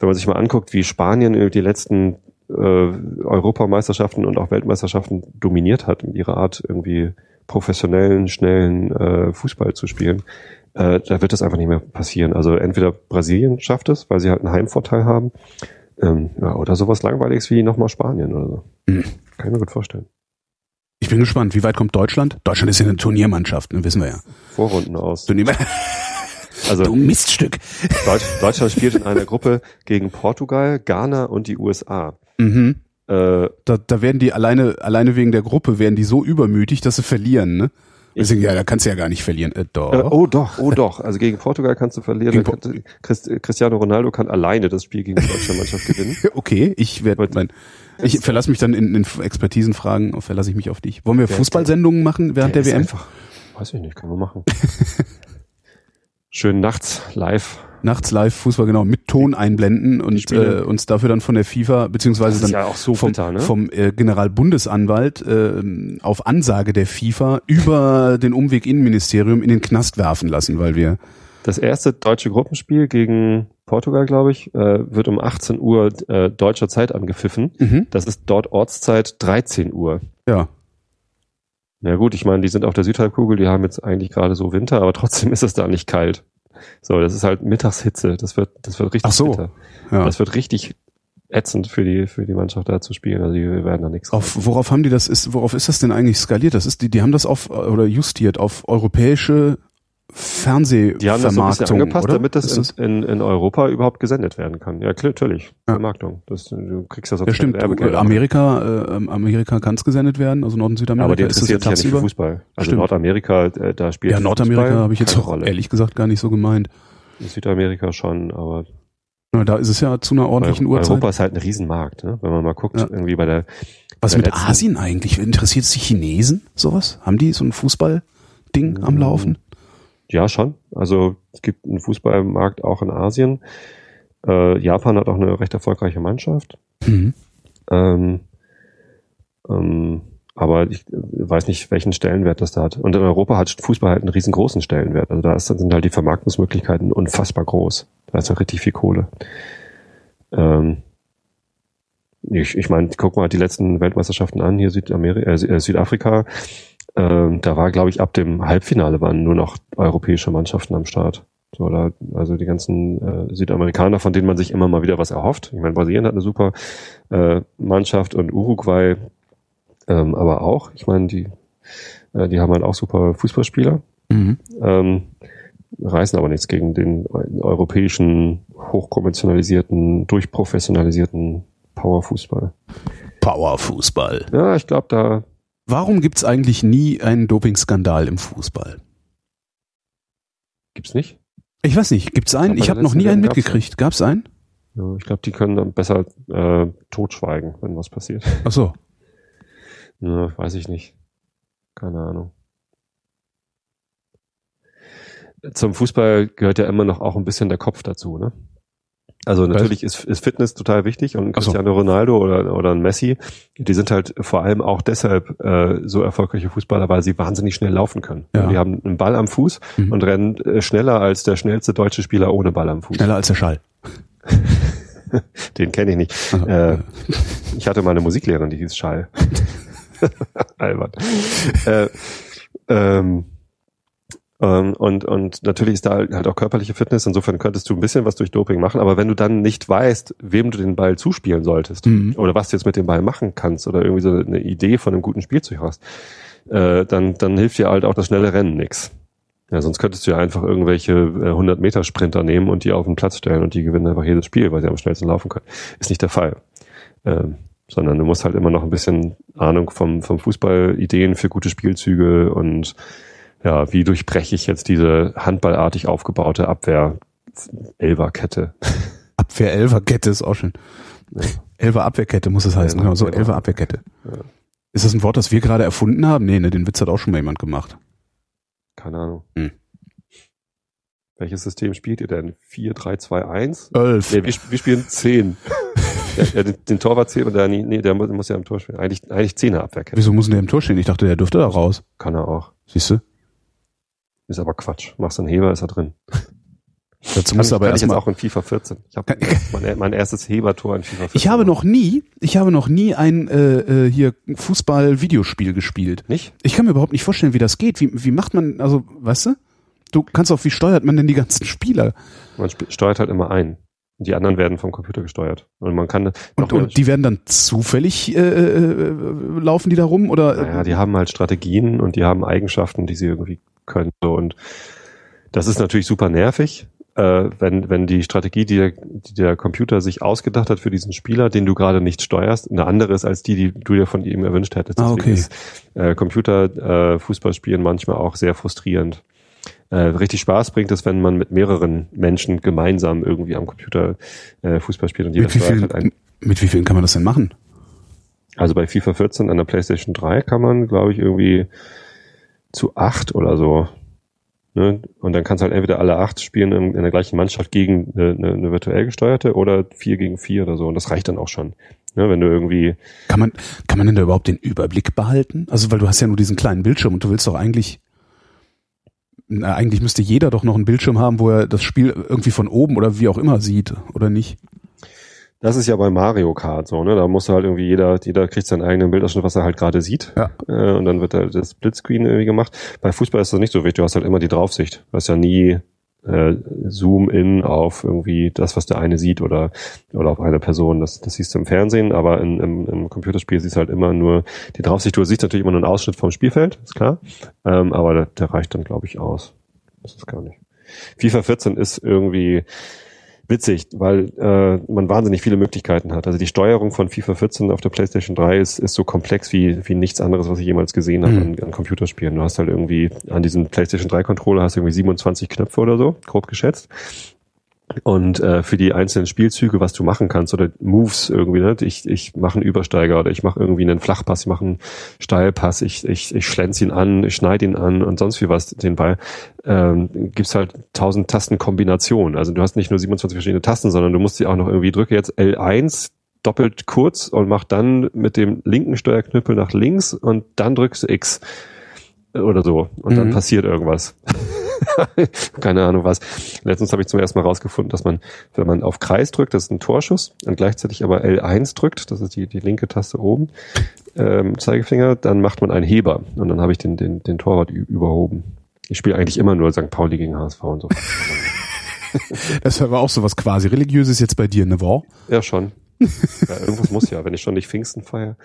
wenn man sich mal anguckt, wie Spanien die letzten äh, Europameisterschaften und auch Weltmeisterschaften dominiert hat, mit ihrer Art irgendwie professionellen, schnellen äh, Fußball zu spielen, äh, da wird das einfach nicht mehr passieren. Also entweder Brasilien schafft es, weil sie halt einen Heimvorteil haben, ähm, ja, oder sowas Langweiliges wie nochmal Spanien oder so. Mhm. Kann ich mir gut vorstellen. Ich bin gespannt, wie weit kommt Deutschland? Deutschland ist ja eine Turniermannschaft, ne, wissen wir ja. Vorrunden aus. Turnier Also du Miststück. Deutsch, Deutschland spielt in einer Gruppe gegen Portugal, Ghana und die USA. Mhm. Äh, Da, da werden die alleine, alleine wegen der Gruppe werden die so übermütig, dass sie verlieren, ne? Deswegen, ja, da kannst du ja gar nicht verlieren. Äh, doch. äh, oh doch, oh doch. Also gegen Portugal kannst du verlieren. Kann- Christ, Cristiano Ronaldo kann alleine das Spiel gegen die deutsche Mannschaft gewinnen. Okay, ich werde mein, ich verlasse mich dann in, in Expertisenfragen, verlasse ich mich auf dich. Wollen wir Der- Fußballsendungen machen während der, ist WM? Einfach, weiß ich nicht, können wir machen. Schön nachts live. Nachts live Fußball genau mit Ton einblenden und äh, uns dafür dann von der FIFA beziehungsweise dann ja auch so vom, bitter, ne? vom äh, Generalbundesanwalt äh, auf Ansage der FIFA über den Umweg Innenministerium in den Knast werfen lassen, weil wir Das erste deutsche Gruppenspiel gegen Portugal, glaube ich, äh, wird um 18 Uhr äh, deutscher Zeit angepfiffen. mhm. Das ist dort Ortszeit 13 Uhr. ja Ja gut, ich meine, die sind auf der Südhalbkugel, die haben jetzt eigentlich gerade so Winter, aber trotzdem ist es da nicht kalt. So, das ist halt Mittagshitze. Das wird, das wird richtig Ach so. bitter. ja Das wird richtig ätzend für die, für die Mannschaft da zu spielen. Also die werden da nichts. auf worauf haben die das ist worauf ist das denn eigentlich skaliert? Das ist die die haben das auf oder justiert auf europäische Fernsehvermarktung, Die haben das so ein bisschen angepasst, oder? damit das, Ist in, in, in Europa überhaupt gesendet werden kann. Ja, klar, natürlich. Ja. Vermarktung. Das, du kriegst ja sonst Ja, stimmt. Amerika, äh, ähm, Amerika kann es gesendet werden, also Nord- und Südamerika aber die ist das ja sich ja tagsüber. Fußball. Also Stimmt. Nordamerika, äh, da spielt Ja, Nordamerika Fußball habe ich jetzt auch Rolle. ehrlich gesagt gar nicht so gemeint. Südamerika schon, aber Na, da ist es ja zu einer ordentlichen Europa, Uhrzeit. Europa ist halt ein Riesenmarkt, ne? Wenn man mal guckt, Ja. irgendwie bei der Was der mit Asien eigentlich? Interessiert es die Chinesen sowas? Haben die so ein Fußballding am Mhm. Laufen? Ja, schon. Also es gibt einen Fußballmarkt auch in Asien. Äh, Japan hat auch eine recht erfolgreiche Mannschaft. Mhm. Ähm, ähm, aber ich weiß nicht, welchen Stellenwert das da hat. Und in Europa hat Fußball halt einen riesengroßen Stellenwert. Also da ist, sind halt die Vermarktungsmöglichkeiten unfassbar groß. Da ist ja richtig viel Kohle. Ähm, ich ich meine, guck mal die letzten Weltmeisterschaften an, hier Südamerika, Sü- äh, Südafrika. Ähm, da war, glaube ich, ab dem Halbfinale waren nur noch europäische Mannschaften am Start. So, da, also die ganzen äh, Südamerikaner, von denen man sich immer mal wieder was erhofft. Ich meine, Brasilien hat eine super äh, Mannschaft und Uruguay ähm, aber auch. Ich meine, die, äh, die haben halt auch super Fußballspieler, Mhm. ähm, reißen aber nichts gegen den europäischen, hochkonventionalisierten, durchprofessionalisierten Powerfußball. Powerfußball. Ja, ich glaube, da Warum gibt's eigentlich nie einen Dopingskandal im Fußball? gibt's nicht. Ich weiß nicht, gibt's einen? Ich der habe noch nie einen mitgekriegt. Gab's einen? Ja, ich glaube, die können dann besser äh, totschweigen, wenn was passiert. Ach so. Ja, weiß ich nicht. Keine Ahnung. Zum Fußball gehört ja immer noch auch ein bisschen der Kopf dazu, ne? Also natürlich ist, ist Fitness total wichtig und Ach so. Cristiano Ronaldo oder, oder ein Messi, die sind halt vor allem auch deshalb äh, so erfolgreiche Fußballer, weil sie wahnsinnig schnell laufen können. Ja. Die haben einen Ball am Fuß Mhm. und rennen äh, schneller als der schnellste deutsche Spieler ohne Ball am Fuß. Schneller als der Schall. Den kenne ich nicht. Also, Äh, ich hatte mal eine Musiklehrerin, die hieß Schall. Albert. äh, Ähm, und, und natürlich ist da halt auch körperliche Fitness. Insofern könntest du ein bisschen was durch Doping machen. Aber wenn du dann nicht weißt, wem du den Ball zuspielen solltest Mhm. oder was du jetzt mit dem Ball machen kannst oder irgendwie so eine Idee von einem guten Spielzeug hast, äh, dann, dann hilft dir halt auch das schnelle Rennen nix. Ja, sonst könntest du ja einfach irgendwelche äh, 100 Meter Sprinter nehmen und die auf den Platz stellen und die gewinnen einfach jedes Spiel, weil sie am schnellsten laufen können. Ist nicht der Fall. Ähm, sondern du musst halt immer noch ein bisschen Ahnung vom, vom Fußball, Ideen für gute Spielzüge und ja, wie durchbreche ich jetzt diese handballartig aufgebaute Abwehr Elferkette. Abwehr Elferkette ist auch schön. Elfer Abwehrkette muss es heißen. Ja, Genau, so genau. Elfer Abwehrkette. Ja. Ist das ein Wort, das wir gerade erfunden haben? Nee, ne, den Witz hat auch schon mal jemand gemacht. Keine Ahnung. Hm. Welches System spielt ihr denn? 4, 3, 2, 1? Elf. Nee, wir, wir spielen 10. ja, ja, den, den Torwart zählt man da nie, nee, der muss, muss ja im Tor spielen. Eigentlich, eigentlich 10er Abwehrkette. Wieso muss denn der im Tor stehen? Ich dachte, der dürfte da raus. Kann er auch. Siehst du? Ist aber Quatsch. Machst einen Heber, ist er drin. Dazu du aber erstmal. auch in FIFA 14. Ich habe mein, mein erstes Hebertor in FIFA 14. Ich habe noch nie, ich habe noch nie ein äh, äh, hier Fußball-Videospiel gespielt. Nicht? Ich kann mir überhaupt nicht vorstellen, wie das geht. Wie, wie macht man, also, weißt du? Du kannst auch, wie steuert man denn die ganzen Spieler? Man sp- steuert halt immer ein. Und die anderen werden vom Computer gesteuert. Und man kann Und, und die werden dann zufällig äh, äh, laufen die da rum oder? Naja, die haben halt Strategien und die haben Eigenschaften, die sie irgendwie können. So, Und das ist natürlich super nervig, äh, wenn, wenn die Strategie, die der, die der Computer sich ausgedacht hat für diesen Spieler, den du gerade nicht steuerst, eine andere ist als die, die du dir von ihm erwünscht hättest. Ah, okay. ist äh, Computer äh, Fußballspielen manchmal auch sehr frustrierend. Äh, richtig Spaß bringt es, wenn man mit mehreren Menschen gemeinsam irgendwie am Computer äh, Fußball spielt und jeder mit wie, vielen, halt ein. mit wie vielen kann man das denn machen? Also bei FIFA 14 an der PlayStation 3 kann man, glaube ich, irgendwie zu acht oder so. Ne? Und dann kannst du halt entweder alle acht spielen in, in der gleichen Mannschaft gegen eine, eine, virtuell gesteuerte oder vier gegen vier oder so. Und das reicht dann auch schon. Ne? Wenn du irgendwie, Kann man, kann man denn da überhaupt den Überblick behalten? Also, weil du hast ja nur diesen kleinen Bildschirm und du willst doch eigentlich, na, eigentlich müsste jeder doch noch einen Bildschirm haben, wo er das Spiel irgendwie von oben oder wie auch immer sieht, oder nicht? Das ist ja bei Mario Kart so, ne? Da muss halt irgendwie jeder, jeder kriegt seinen eigenen Bildausschnitt, was er halt gerade sieht. Ja. Äh, und dann wird halt das Splitscreen irgendwie gemacht. Bei Fußball ist das nicht so wichtig, du hast halt immer die Draufsicht. Du hast ja nie äh, Zoom in auf irgendwie das, was der eine sieht oder oder auf eine Person. Das, das siehst du im Fernsehen, aber in, im, im Computerspiel siehst du halt immer nur die Draufsicht. Du siehst natürlich immer nur einen Ausschnitt vom Spielfeld, ist klar. Ähm, aber der, der reicht dann, glaube ich, aus. Das ist gar nicht. FIFA 14 ist irgendwie witzig, weil äh, man wahnsinnig viele Möglichkeiten hat. Also die Steuerung von FIFA 14 auf der PlayStation 3 ist, ist so komplex wie, wie nichts anderes, was ich jemals gesehen habe Mhm. an, an Computerspielen. Du hast halt irgendwie an diesem PlayStation 3 Controller hast du irgendwie 27 Knöpfe oder so, grob geschätzt. Und äh, für die einzelnen Spielzüge, was du machen kannst oder Moves irgendwie, ne? ich, ich mache einen Übersteiger oder ich mache irgendwie einen Flachpass, ich mache einen Steilpass, ich, ich, ich schlänze ihn an, ich schneide ihn an und sonst wie was, den Ball, ähm, gibt's halt tausend Tastenkombinationen. Also du hast nicht nur 27 verschiedene Tasten, sondern du musst sie auch noch irgendwie, drücke jetzt L1 doppelt kurz und mach dann mit dem linken Steuerknüppel nach links und dann drückst du X oder so und dann Mhm. passiert irgendwas. Keine Ahnung was. Letztens habe ich zum ersten Mal rausgefunden, dass man, wenn man auf Kreis drückt, das ist ein Torschuss, und gleichzeitig aber L1 drückt, das ist die, die linke Taste oben, ähm, Zeigefinger, dann macht man einen Heber. Und dann habe ich den, den, den Torwart überhoben. Ich spiele eigentlich immer nur St. Pauli gegen HSV und so. Das war auch so was quasi religiöses jetzt bei dir, ne, war? ja, schon. Ja, irgendwas muss ja, wenn ich schon nicht Pfingsten feiere.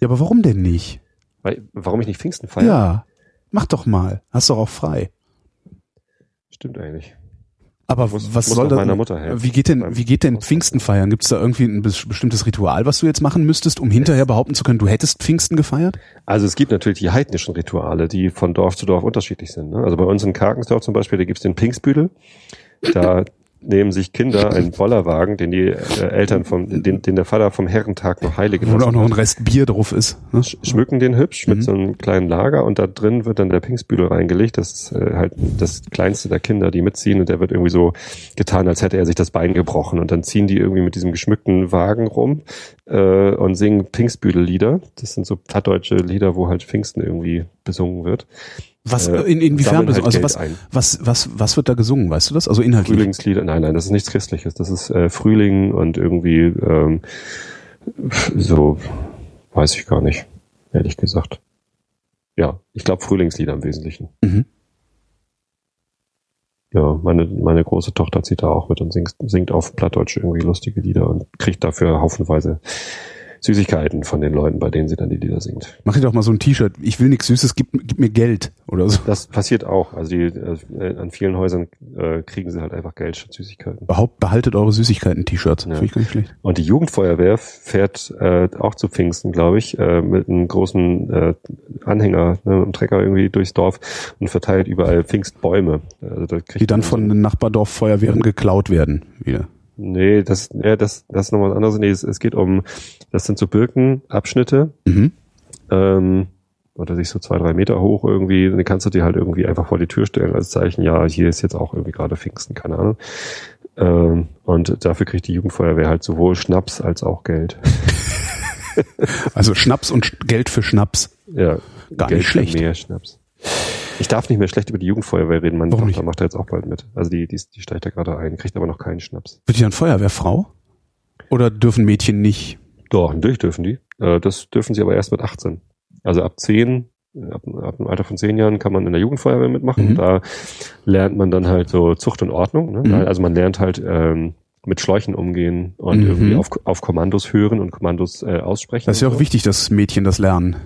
Ja, aber warum denn nicht? Weil, warum ich nicht Pfingsten feiere? Ja, mach doch mal. Hast doch auch frei. Stimmt eigentlich. Aber Muss- was muss soll das? Wie geht denn, wie geht denn Pfingsten feiern? Gibt es da irgendwie ein bes- bestimmtes Ritual, was du jetzt machen müsstest, um hinterher behaupten zu können, du hättest Pfingsten gefeiert? Also es gibt natürlich die heidnischen Rituale, die von Dorf zu Dorf unterschiedlich sind. Ne? Also bei uns in Karkensdorf zum Beispiel, da gibt's den Pfingstbüdel. Da nehmen sich Kinder einen Bollerwagen, den die äh, Eltern vom, den, den der Vater vom Herrentag noch heilig Wo da auch noch ein hat. Rest Bier drauf ist. Ne? Sch- schmücken den hübsch mit Mhm. so einem kleinen Lager und da drin wird dann der Pfingstbüdel reingelegt. Das ist äh, halt das kleinste der Kinder, die mitziehen und der wird irgendwie so getan, als hätte er sich das Bein gebrochen und dann ziehen die irgendwie mit diesem geschmückten Wagen rum äh, und singen Pfingstbüdel-Lieder. Das sind so plattdeutsche Lieder, wo halt Pfingsten irgendwie besungen wird. Was, Äh, in, inwiefern? halt also was, ein. was, was, was wird da gesungen? Weißt du das? Also inhaltlich? Frühlingslieder, nein, nein, das ist nichts Christliches. Das ist äh, Frühling und irgendwie ähm, so, weiß ich gar nicht, ehrlich gesagt. Ja, ich glaube Frühlingslieder im Wesentlichen. Mhm. Ja, meine, meine große Tochter zieht da auch mit und singt, singt auf Plattdeutsch irgendwie lustige Lieder und kriegt dafür haufenweise Süßigkeiten von den Leuten, bei denen sie dann die Lieder singt. Mach dir doch mal so ein T-Shirt. Ich will nichts Süßes, gib, gib mir Geld oder so. Das passiert auch. Also die, äh, an vielen Häusern äh, kriegen sie halt einfach Geld statt Süßigkeiten. Überhaupt behaltet eure Süßigkeiten-T-Shirts. Ja. Finde ich gar nicht schlecht. Und die Jugendfeuerwehr fährt äh, auch zu Pfingsten, glaube ich, äh, mit einem großen äh, Anhänger, ne, einem Trecker irgendwie durchs Dorf und verteilt überall Pfingstbäume. Also da kriegt Die dann von den Nachbardorf-Feuerwehren geklaut werden. Wieder. Nee, das, ja, das, das ist nochmal was anderes. Nee, es, es geht um, das sind so Birkenabschnitte, Mhm. ähm, oder sich so zwei, drei Meter hoch irgendwie, dann kannst du dir halt irgendwie einfach vor die Tür stellen als Zeichen, ja, hier ist jetzt auch irgendwie gerade Pfingsten, keine Ahnung. Ähm, und dafür kriegt die Jugendfeuerwehr halt sowohl Schnaps als auch Geld. Also Schnaps und Geld für Schnaps. Ja, Gar Geld nicht schlecht. Mehr Schnaps. Ich darf nicht mehr schlecht über die Jugendfeuerwehr reden. Meine Warum Tochter nicht? macht da jetzt auch bald mit. Also die, die, die steigt da gerade ein, kriegt aber noch keinen Schnaps. Wird die dann Feuerwehrfrau? Oder dürfen Mädchen nicht? Doch, natürlich dürfen die. Äh, Das dürfen sie aber erst mit 18. Also ab 10, äh, ab, ab dem Alter von 10 Jahren kann man in der Jugendfeuerwehr mitmachen. Mhm. Da lernt man dann halt so Zucht und Ordnung. Ne? Mhm. Also man lernt halt ähm, mit Schläuchen umgehen und Mhm. irgendwie auf, auf Kommandos hören und Kommandos äh, aussprechen. Das ist ja auch so. wichtig, dass Mädchen das lernen.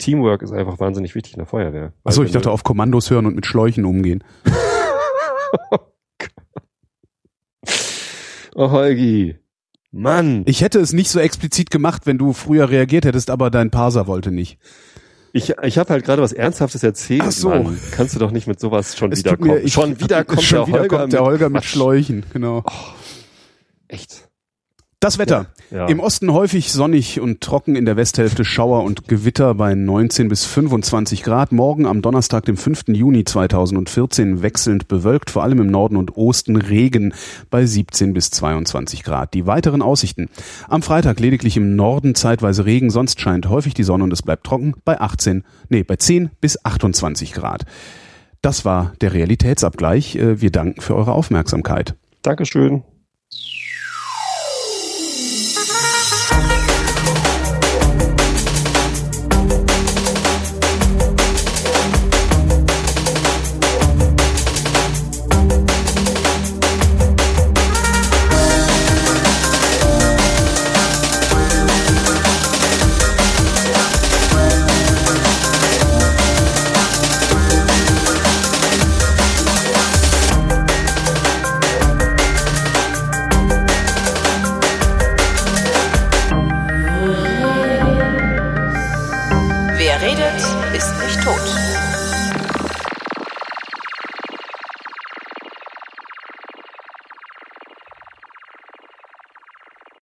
Teamwork ist einfach wahnsinnig wichtig in der Feuerwehr. Achso, ich wenn dachte auf Kommandos hören und mit Schläuchen umgehen. Oh, Holgi. Mann. Ich hätte es nicht so explizit gemacht, wenn du früher reagiert hättest, aber dein Parser wollte nicht. Ich, ich habe halt gerade was Ernsthaftes erzählt. Ach so. Mann. Kannst du doch nicht mit sowas schon Es wieder tut mir- kommen. ich- schon wieder kommt schon der wieder Holger kommt der mit Holger mit Quatsch. Schläuchen, genau. Echt. Das Wetter. Ja. Im Osten häufig sonnig und trocken, in der Westhälfte Schauer und Gewitter bei 19 bis 25 Grad. Morgen am Donnerstag, dem 5. Juni 2014, wechselnd bewölkt, vor allem im Norden und Osten Regen bei 17 bis 22 Grad. Die weiteren Aussichten. Am Freitag lediglich im Norden zeitweise Regen, sonst scheint häufig die Sonne und es bleibt trocken bei 18, nee, bei 10 bis 28 Grad. Das war der Realitätsabgleich. Äh, Wir danken für eure Aufmerksamkeit. Dankeschön.